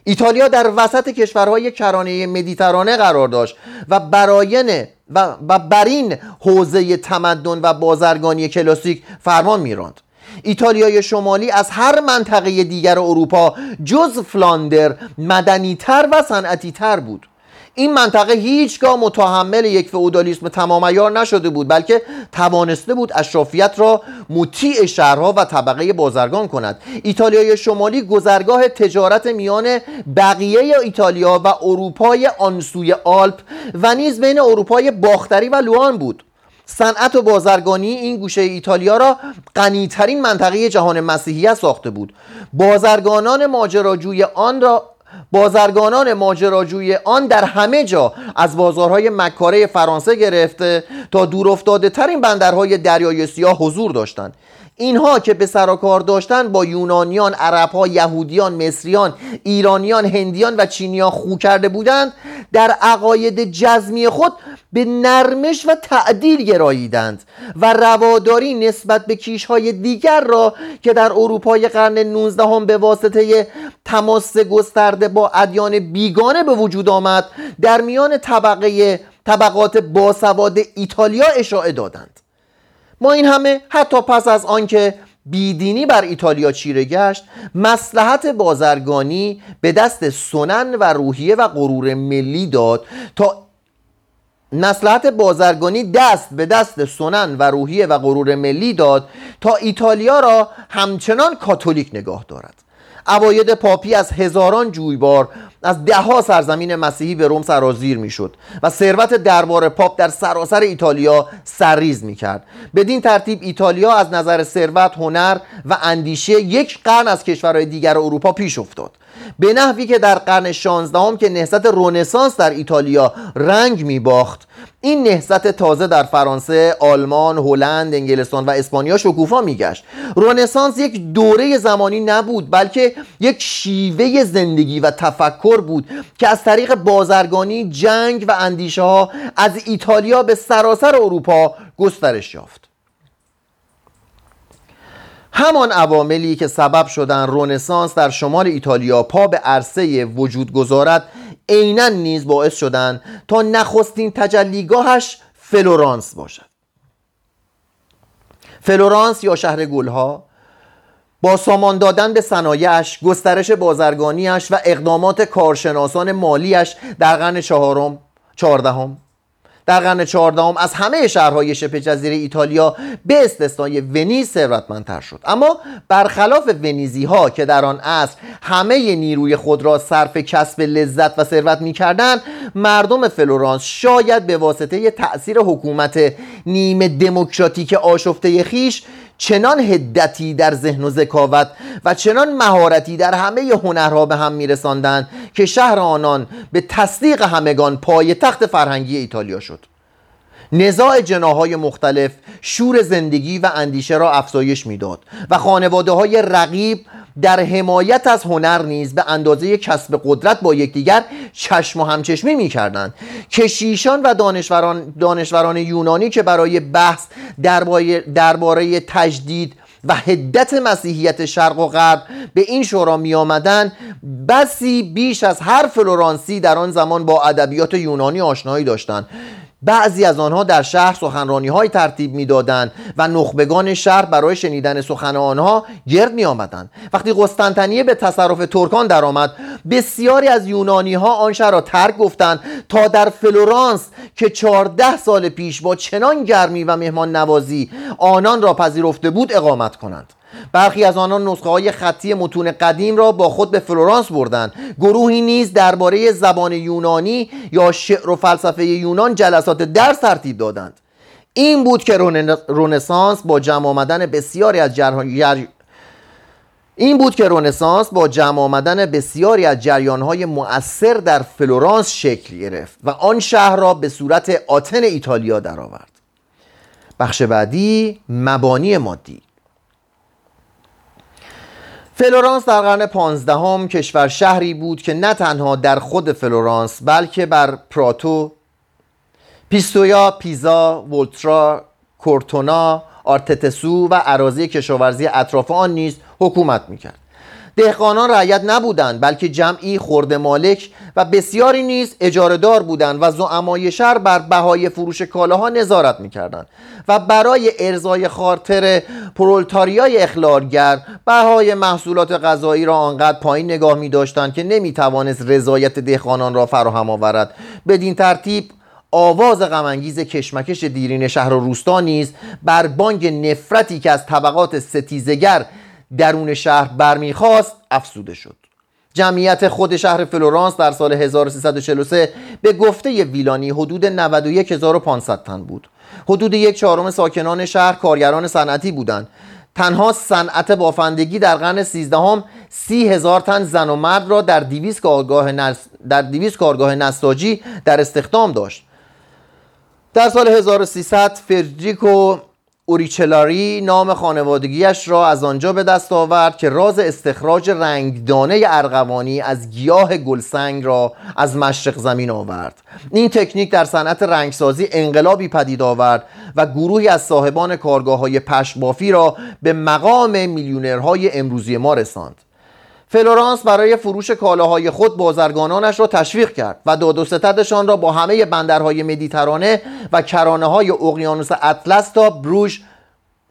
ایتالیا در وسط کشورهای کرانه مدیترانه قرار داشت و براین و, بر این حوزه تمدن و بازرگانی کلاسیک فرمان میراند. ایتالیای شمالی از هر منطقه دیگر اروپا جز فلاندر مدنیتر و صنعتیتر بود. این منطقه هیچگاه متحمل یک فئودالیسم تمام ایار نشده بود بلکه توانسته بود اشرافیت را مطیع شهرها و طبقه بازرگان کند. ایتالیای شمالی گذرگاه تجارت میان بقیه ایتالیا و اروپای آنسوی آلپ و نیز بین اروپای باختری و لوان بود. صنعت و بازرگانی این گوشه ایتالیا را غنیترین منطقه جهان مسیحیت ساخته بود. بازرگانان ماجراجوی آن را بازرگانان ماجراجوی آن در همه جا از بازارهای مکاره فرانسه گرفته تا دورافتاده ترین بندرهای دریای سیاه حضور داشتند. اینها که به سر کار داشتن با یونانیان، عربها، یهودیان، مصریان، ایرانیان، هندیان و چینیان خو کرده بودند در عقاید جزمی خود به نرمش و تعدیل گراییدند و رواداری نسبت به کیشهای دیگر را که در اروپای قرن 19 هم به واسطه تماس گسترده با ادیان بیگانه به وجود آمد در میان طبقه طبقات باسواد ایتالیا اشاعه دادند. ما این همه حتی پس از آنکه بیدینی بر ایتالیا چیره گشت مسلحت بازرگانی به دست سنن و روحیه و غرور ملی داد تا مسلحت بازرگانی دست به دست سنن و روحیه و غرور ملی داد تا ایتالیا را همچنان کاتولیک نگاه دارد. اواید پاپی از هزاران جویبار از دهها سرزمین مسیحی به روم سرازیر می‌شد و ثروت دربار پاپ در سراسر ایتالیا سرریز می‌کرد. بدین ترتیب ایتالیا از نظر ثروت هنر و اندیشه یک قرن از کشورهای دیگر اروپا پیش افتاد. به نحوی که در قرن 16 که نهضت رونسانس در ایتالیا رنگ می باخت این نهضت تازه در فرانسه، آلمان، هلند، انگلستان و اسپانیا شکوفا میگشت. رونسانس یک دوره زمانی نبود بلکه یک شیوه زندگی و تفکر بود که از طریق بازرگانی، جنگ و اندیشه ها از ایتالیا به سراسر اروپا گسترش یافت. همان عواملی که سبب شدند رونسانس در شمال ایتالیا پا به عرصه وجود گذارد عینا نیز باعث شدند تا نخستین تجلیگاهش فلورانس باشد. فلورانس یا شهر گلها با سامان دادن به صنایعش گسترش بازرگانیش و اقدامات کارشناسان مالیش در قرن چهارم چهاردهم در قرن چهاردهم از همه شهرهای شبه جزیره ایتالیا به استثنای ونیز ثروتمندتر شد. اما برخلاف ونیزی ها که در آن عصر همه نیروی خود را صرف کسب لذت و ثروت می‌کردند مردم فلورانس شاید به واسطه تأثیر حکومت نیمه دموکراتیک آشفته خیش چنان هدتی در ذهن و ذکاوت و چنان مهارتی در همه هنرها به هم میرساندند که شهر آنان به تصدیق همگان پای تخت فرهنگی ایتالیا شد. نزاع جناهای مختلف شور زندگی و اندیشه را افزایش می‌داد و خانواده های رقیب در حمایت از هنر نیز به اندازه کسب قدرت با یکدیگر چشم و همچشمی می کردند کشیشان و دانشوران, دانشوران یونانی که برای بحث درباره تجدید و هدت مسیحیت شرق و غرب به این شورا می آمدند بسی بیش از هر فلورانسی در آن زمان با ادبیات یونانی آشنایی داشتند. بعضی از آنها در شهر سخنرانی هایی ترتیب می‌دادند و نخبگان شهر برای شنیدن سخن آنها گرد می آمدند وقتی قسطنطنیه به تصرف ترکان درآمد بسیاری از یونانی ها آن شهر را ترک گفتند تا در فلورانس که چهارده سال پیش با چنان گرمی و مهمان نوازی آنان را پذیرفته بود اقامت کنند. برخی از آنان نسخه های خطی متون قدیم را با خود به فلورانس بردند. گروهی نیز درباره زبان یونانی یا شعر و فلسفه یونان جلسات درس ترتیب دادند. این بود که رونسانس با جمع آمدن بسیاری از جر... این بود که رونسانس با جمع آمدن بسیاری از جریانهای مؤثر در فلورانس شکل گرفت و آن شهر را به صورت آتن ایتالیا درآورد. بخش بعدی مبانی مادی. فلورانس در قرن پانزدهم کشور شهری بود که نه تنها در خود فلورانس بلکه بر پراتو پیستویا، پیزا، ولترا، کورتونا، آرتتسو و اراضی کشاورزی اطراف آن نیز حکومت می‌کرد. دهقانان رعیت نبودند بلکه جمعی خرده مالک و بسیاری نیز اجاره دار بودند و زعمای شهر بر بهای فروش کالاها نظارت می‌کردند و برای ارضای خاطر پرولتاریای اخلالگر بهای محصولات غذایی را آنقدر پایین نگاه می داشتند که نمی توانست رضایت دهقانان را فراهم آورد. بدین ترتیب آواز غم‌انگیز کشمکش دیرین شهر و روستا نیز بر بانگ نفرتی که از طبقات ستیزگر درون شهر برمیخاست افزوده شد. جمعیت خود شهر فلورانس در سال 1343 به گفته ویلانی حدود 91500 تن بود. حدود یک چهارم ساکنان شهر کارگران صنعتی بودند. تنها صنعت بافندگی در قرن سیزدهم سی هزار تن زن و مرد را در دیویس کارگاه, در دیویس کارگاه نساجی در استخدام داشت. در سال 1300 فردریکو اوریچلاری نام خانوادگیش را از آنجا به دست آورد که راز استخراج رنگدانه ارغوانی از گیاه گلسنگ را از مشرق زمین آورد. این تکنیک در صنعت رنگسازی انقلابی پدید آورد و گروهی از صاحبان کارگاه های پشم‌بافی را به مقام میلیونرهای امروزی ما رساند. فلورانس برای فروش کالاهای خود بازرگانانش را تشویق کرد و داد و ستدشان را با همه بندرهای مدیترانه و کرانه های اقیانوس اطلس تا بروژ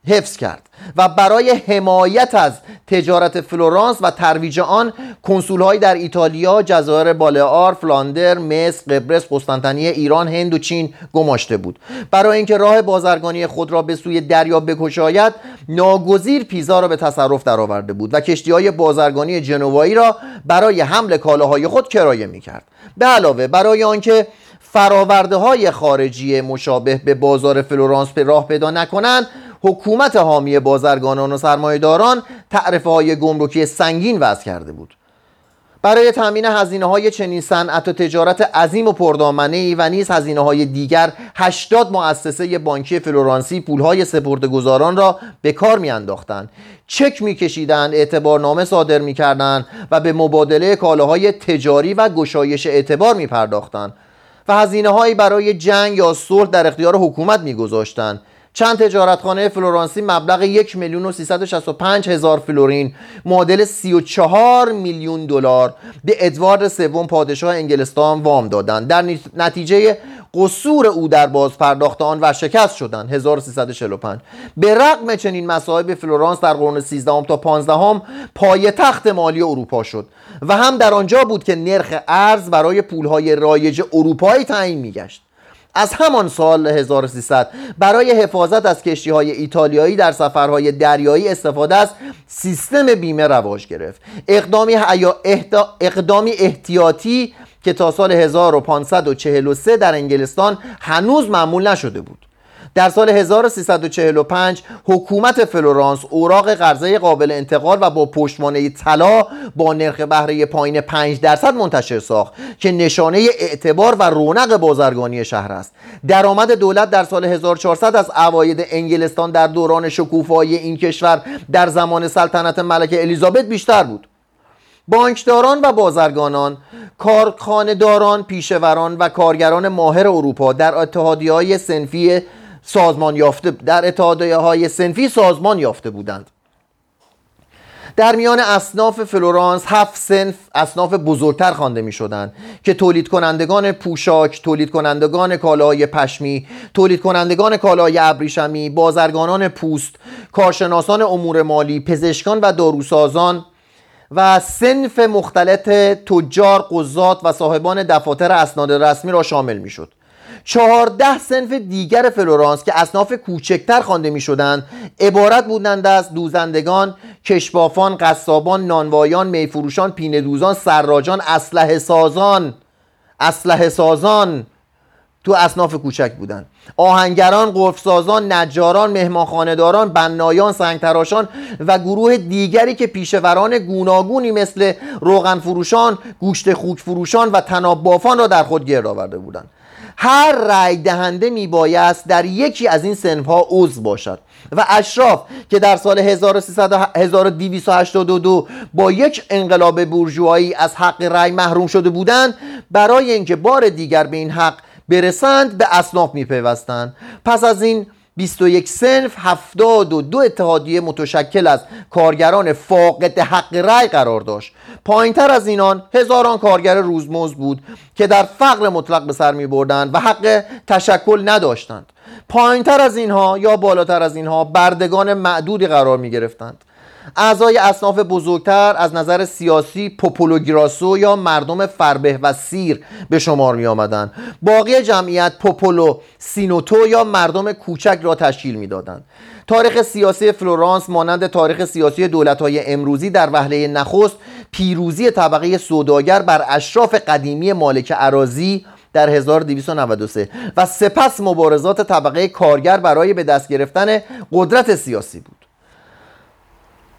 حفظ کرد و برای حمایت از تجارت فلورانس و ترویج آن کنسولهایی در ایتالیا، جزایر بالئار، فلاندر، مصر، قبرس، قسطنطنیه، ایران، هند و چین گماشته بود. برای اینکه راه بازرگانی خود را به سوی دریا بکشاید، ناگزیر پیزا را به تصرف درآورده بود و کشتی های بازرگانی جنوایی را برای حمل کالاهای خود کرایه می‌کرد. به علاوه برای آنکه فراورده های خارجی مشابه به بازار فلورانس به راه پیدا نکنند حکومت حامی بازرگانان و سرمایهداران تعرفه های گمرکی سنگین وضع کرده بود. برای تامین هزینه های چنین صنعت و تجارت عظیم و پردامنه ای و نیز هزینه های دیگر 80 مؤسسه بانکی فلورانسی پول های گذاران را به کار میانداختند. چک میکشیدند اعتبارنامه صادر می‌کردند و به مبادله کالاهای تجاری و گشایش اعتبار میپرداختند و هزینه برای جنگ یا صلح در اختیار حکومت میگذاشتند. چند تجارتخانه فلورانسی مبلغ یک میلیون و پنج هزار فلورین معادل 34 میلیون دلار به ادوارد سوم پادشاه انگلستان وام دادند. در نتیجه قصور او در باز پرداخت آن ورشکست شدند 1345 به رغم چنین مصائب فلورانس در قرن 13 تا 15 پای تخت مالی اروپا شد و هم در آنجا بود که نرخ ارز برای پولهای رایج اروپایی تعیین میگشت. از همان سال 1300 برای حفاظت از کشتی های ایتالیایی در سفرهای دریایی استفاده از سیستم بیمه رواج گرفت. اقدامی, اقدامی احتیاطی که تا سال 1543 در انگلستان هنوز معمول نشده بود. در سال 1345 حکومت فلورانس اوراق قرضه قابل انتقال و با پشتوانه طلا با نرخ بهره پایین 5 درصد منتشر ساخت که نشانه اعتبار و رونق بازرگانی شهر است. درآمد دولت در سال 1400 از عواید انگلستان در دوران شکوفایی این کشور در زمان سلطنت ملکه الیزابت بیشتر بود. بانکداران و بازرگانان کارخانهداران پیشوران و کارگران ماهر اروپا در اتحادی های سنفی سازمان یافته در اتحادیه های سنفی سازمان یافته بودند در میان اصناف فلورانس هفت سنف اصناف بزرگتر خوانده می شدند که تولید کنندگان پوشاک، تولید کنندگان کالاهای پشمی، تولید کنندگان کالاهای ابریشمی، بازرگانان پوست، کارشناسان امور مالی، پزشکان و داروسازان و سنف مختلط تجار، قضات و صاحبان دفاتر اسناد رسمی را شامل می شد. چهارده سنف دیگر فلورانس که اصناف کوچکتر خوانده می شدند عبارت بودند از دوزندگان، کشبافان، قصابان، نانوایان، میفروشان، پینه دوزان، سراجان، اسلحه سازان اسلحه سازان تو اصناف کوچک بودن آهنگران، قفسازان، نجاران، مهمانخانهداران، بنایان، سنگتراشان و گروه دیگری که پیشوران گوناگونی مثل روغن فروشان، گوشت خوک فروشان و تناب بافان را در خود گرد آورده بودند. هر رای دهنده می بایست در یکی از این سنف ها عضو باشد. و اشراف که در سال 1282 با یک انقلاب بورژوایی از حق رای محروم شده بودند برای اینکه بار دیگر به این حق برسند به اصناف میپیوستند. پس از این 21 سنف 72 اتحادیه متشکل از کارگران فاقد حق رأی قرار داشت. پایینتر از اینان هزاران کارگر روزمزد بود که در فقر مطلق به سر می بردند و حق تشکل نداشتند. پایینتر از اینها یا بالاتر از اینها بردگان معدودی قرار می گرفتند اعضای اصناف بزرگتر از نظر سیاسی popolo grasso یا مردم فربه و سیر به شمار می آمدند. باقی جمعیت popolo minuto یا مردم کوچک را تشکیل می دادن. تاریخ سیاسی فلورانس مانند تاریخ سیاسی دولت‌های امروزی در وهله نخست پیروزی طبقه سوداگر بر اشراف قدیمی مالک اراضی در 1293 و سپس مبارزات طبقه کارگر برای به دست گرفتن قدرت سیاسی بود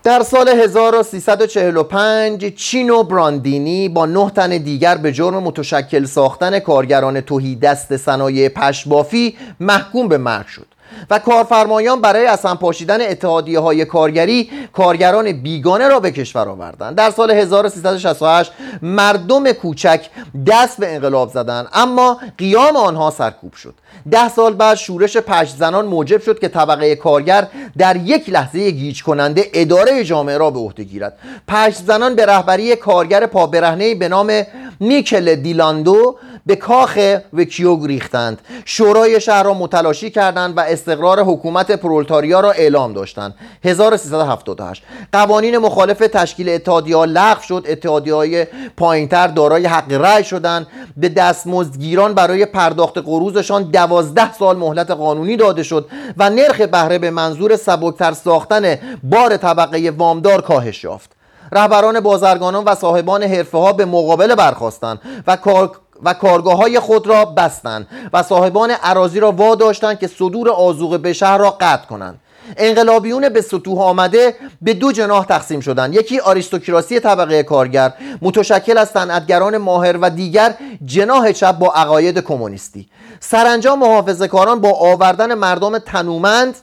در سال 1345 چینو براندینی با نه تن دیگر به جرم متشکل ساختن کارگران توهی دست صنایع پشبافی محکوم به مرگ شد. و کارفرمایان برای اصلا پاشیدن اتحادیه های کارگری کارگران بیگانه را به کشور آوردند. در سال 1368 مردم کوچک دست به انقلاب زدند اما قیام آنها سرکوب شد. ده سال بعد شورش پشت زنان موجب شد که طبقه کارگر در یک لحظه گیج کننده اداره جامعه را به عهده گیرد. پشت زنان به رهبری کارگر پابرهنه به نام میکل دیلاندو به کاخ وکیوگ ریختند. شورای شهر را متلاشی کردند و استقرار حکومت پرولتاریا را اعلام داشتند. 1378 قوانین مخالف تشکیل اتحادیه ها لغو شد. اتحادیه های پایینتر دارای حق رأی شدند. به دستمزدگیران برای پرداخت قروضشان دوازده سال مهلت قانونی داده شد و نرخ بهره به منظور سبکتر ساختن بار طبقه وامدار کاهش یافت. رهبران بازرگانان و صاحبان حرفه ها به مقابل برخواستند و کار و کارگاه های خود را بستند و صاحبان عراضی را واداشتند که صدور آزوغ به شهر را قطع کنند. انقلابیون به سطوح آمده به دو جناح تقسیم شدند. یکی آریستوکراسی طبقه کارگر متشکل از صنعتگران ماهر و دیگر جناح چپ با عقاید کمونیستی. سرانجام محافظه کاران با آوردن مردم تنومند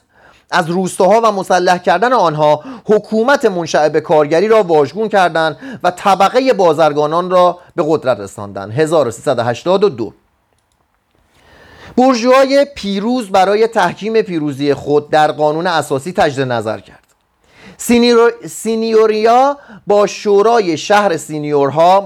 از روستاها و مسلح کردن آنها حکومت منشأ به کارگری را واژگون کردند و طبقه بازرگانان را به قدرت رساندند. 1382 بورژوای پیروز برای تحکیم پیروزی خود در قانون اساسی تجدید نظر کرد. سینیوریا با شورای شهر سینیورها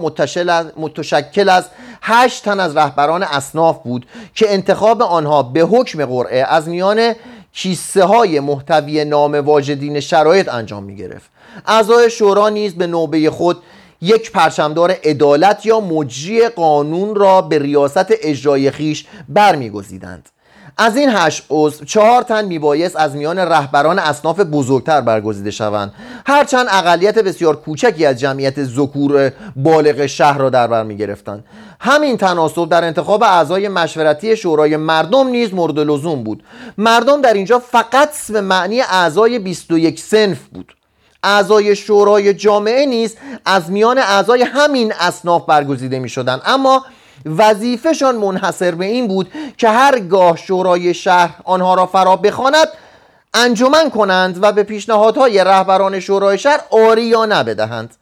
متشکل از هشت تن از رهبران اصناف بود که انتخاب آنها به حکم قرعه از میان کیسه های محتوی نام واجدین شرایط انجام می گرفت اعضای شورا نیز به نوبه خود یک پرچمدار عدالت یا مجری قانون را به ریاست اجرای خیش برمیگزیدند. از این هشت عضو چهار تن میبایست از میان رهبران اصناف بزرگتر برگزیده شوند. هرچند اقلیت بسیار کوچکی از جمعیت ذکور بالغ شهر را در بر می‌گرفتند. همین تناسب در انتخاب اعضای مشورتی شورای مردم نیز مورد لزوم بود. مردم در اینجا فقط به معنی اعضای 21 سنف بود. اعضای شورای جامعه نیز از میان اعضای همین اصناف برگزیده می شدن. اما وظیفهشان منحصر به این بود که هرگاه شورای شهر آنها را فرا بخواند انجمن کنند و به پیشنهادهای رهبران شورای شهر آری یا نبدهند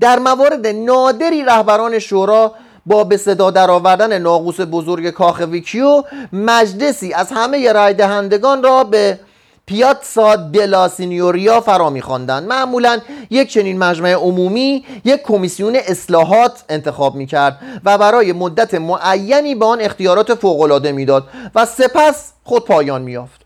در موارد نادری رهبران شورا با به صدا درآوردن ناقوس بزرگ کاخ ویکیو مجلسی از همه رای دهندگان را به پیاتسا دلا سینیوریا فرا میخواندند. معمولا یک چنین مجمع عمومی یک کمیسیون اصلاحات انتخاب می‌کرد و برای مدت معینی به آن اختیارات فوقالعاده می‌داد و سپس خود پایان میافت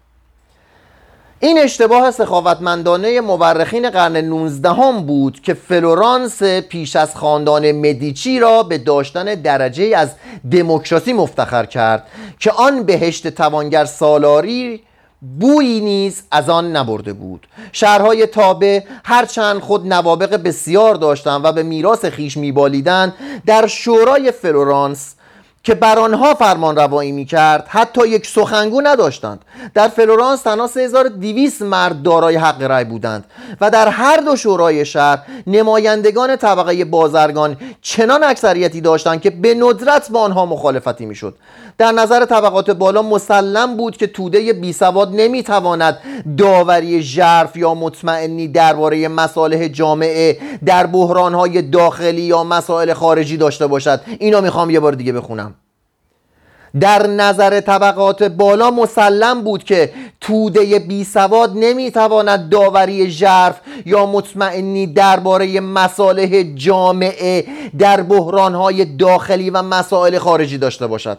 این اشتباه سخاوتمندانه مورخین قرن 19 هم بود که فلورانس پیش از خاندان مدیچی را به داشتن درجه از دموکراسی مفتخر کرد که آن بهشت توانگر سالاری بویی نیز از آن نبرده بود. شهرهای تابع هرچند خود نوابق بسیار داشتند و به میراث خیش میبالیدند در شورای فلورانس که بر آنها فرمان روایی می کرد حتی یک سخنگو نداشتند. در فلورانس تنها 3200 مرد دارای حق رأی بودند و در هر دو شورای شهر نمایندگان طبقه بازرگان چنان اکثریتی داشتند که به ندرت با آنها مخالفتی می‌شد. در نظر طبقات بالا مسلم بود که توده بی سواد نمی‌تواند داوری ژرف یا مطمئنی درباره مصالح جامعه در بحرانهای داخلی یا مسائل خارجی داشته باشد. اینا می‌خوام یه بار دیگه بخونم. در نظر طبقات بالا مسلم بود که توده بی سواد نمی‌تواند داوری ژرف یا مطمئنی درباره مصالح جامعه در بحرانهای داخلی و مسائل خارجی داشته باشد.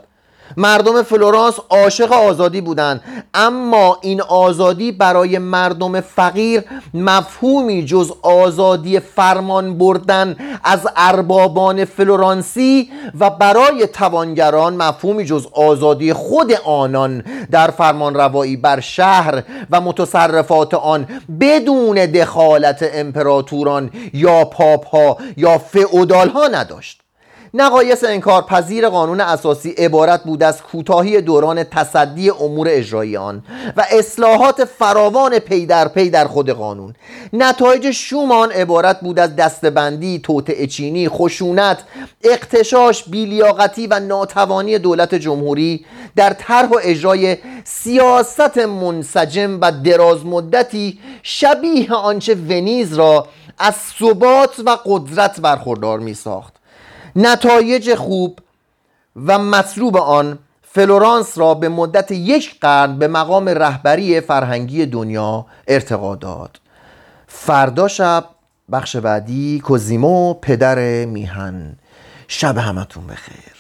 مردم فلورانس عاشق آزادی بودند. اما این آزادی برای مردم فقیر مفهومی جز آزادی فرمان بردن از اربابان فلورانسی و برای توانگران مفهومی جز آزادی خود آنان در فرمان روایی بر شهر و متصرفات آن بدون دخالت امپراتوران یا پاپ ها یا فئودال ها نداشت. نقایص انکار پذیر قانون اساسی عبارت بود از کوتاهی دوران تصدی امور اجرایی آن و اصلاحات فراوان پی در پی در خود قانون. نتایج شومان عبارت بود از دستبندی توطعه چینی خشونت اقتشاش بیلیاقتی و ناتوانی دولت جمهوری در طرح و اجرای سیاست منسجم و دراز مدتی شبیه آنچه ونیز را از ثبات و قدرت برخوردار می ساخت نتایج خوب و مطلوب آن فلورانس را به مدت یک قرن به مقام رهبری فرهنگی دنیا ارتقا داد. فردا شب بخش بعدی کوزیمو پدر میهن. شب همتون بخیر.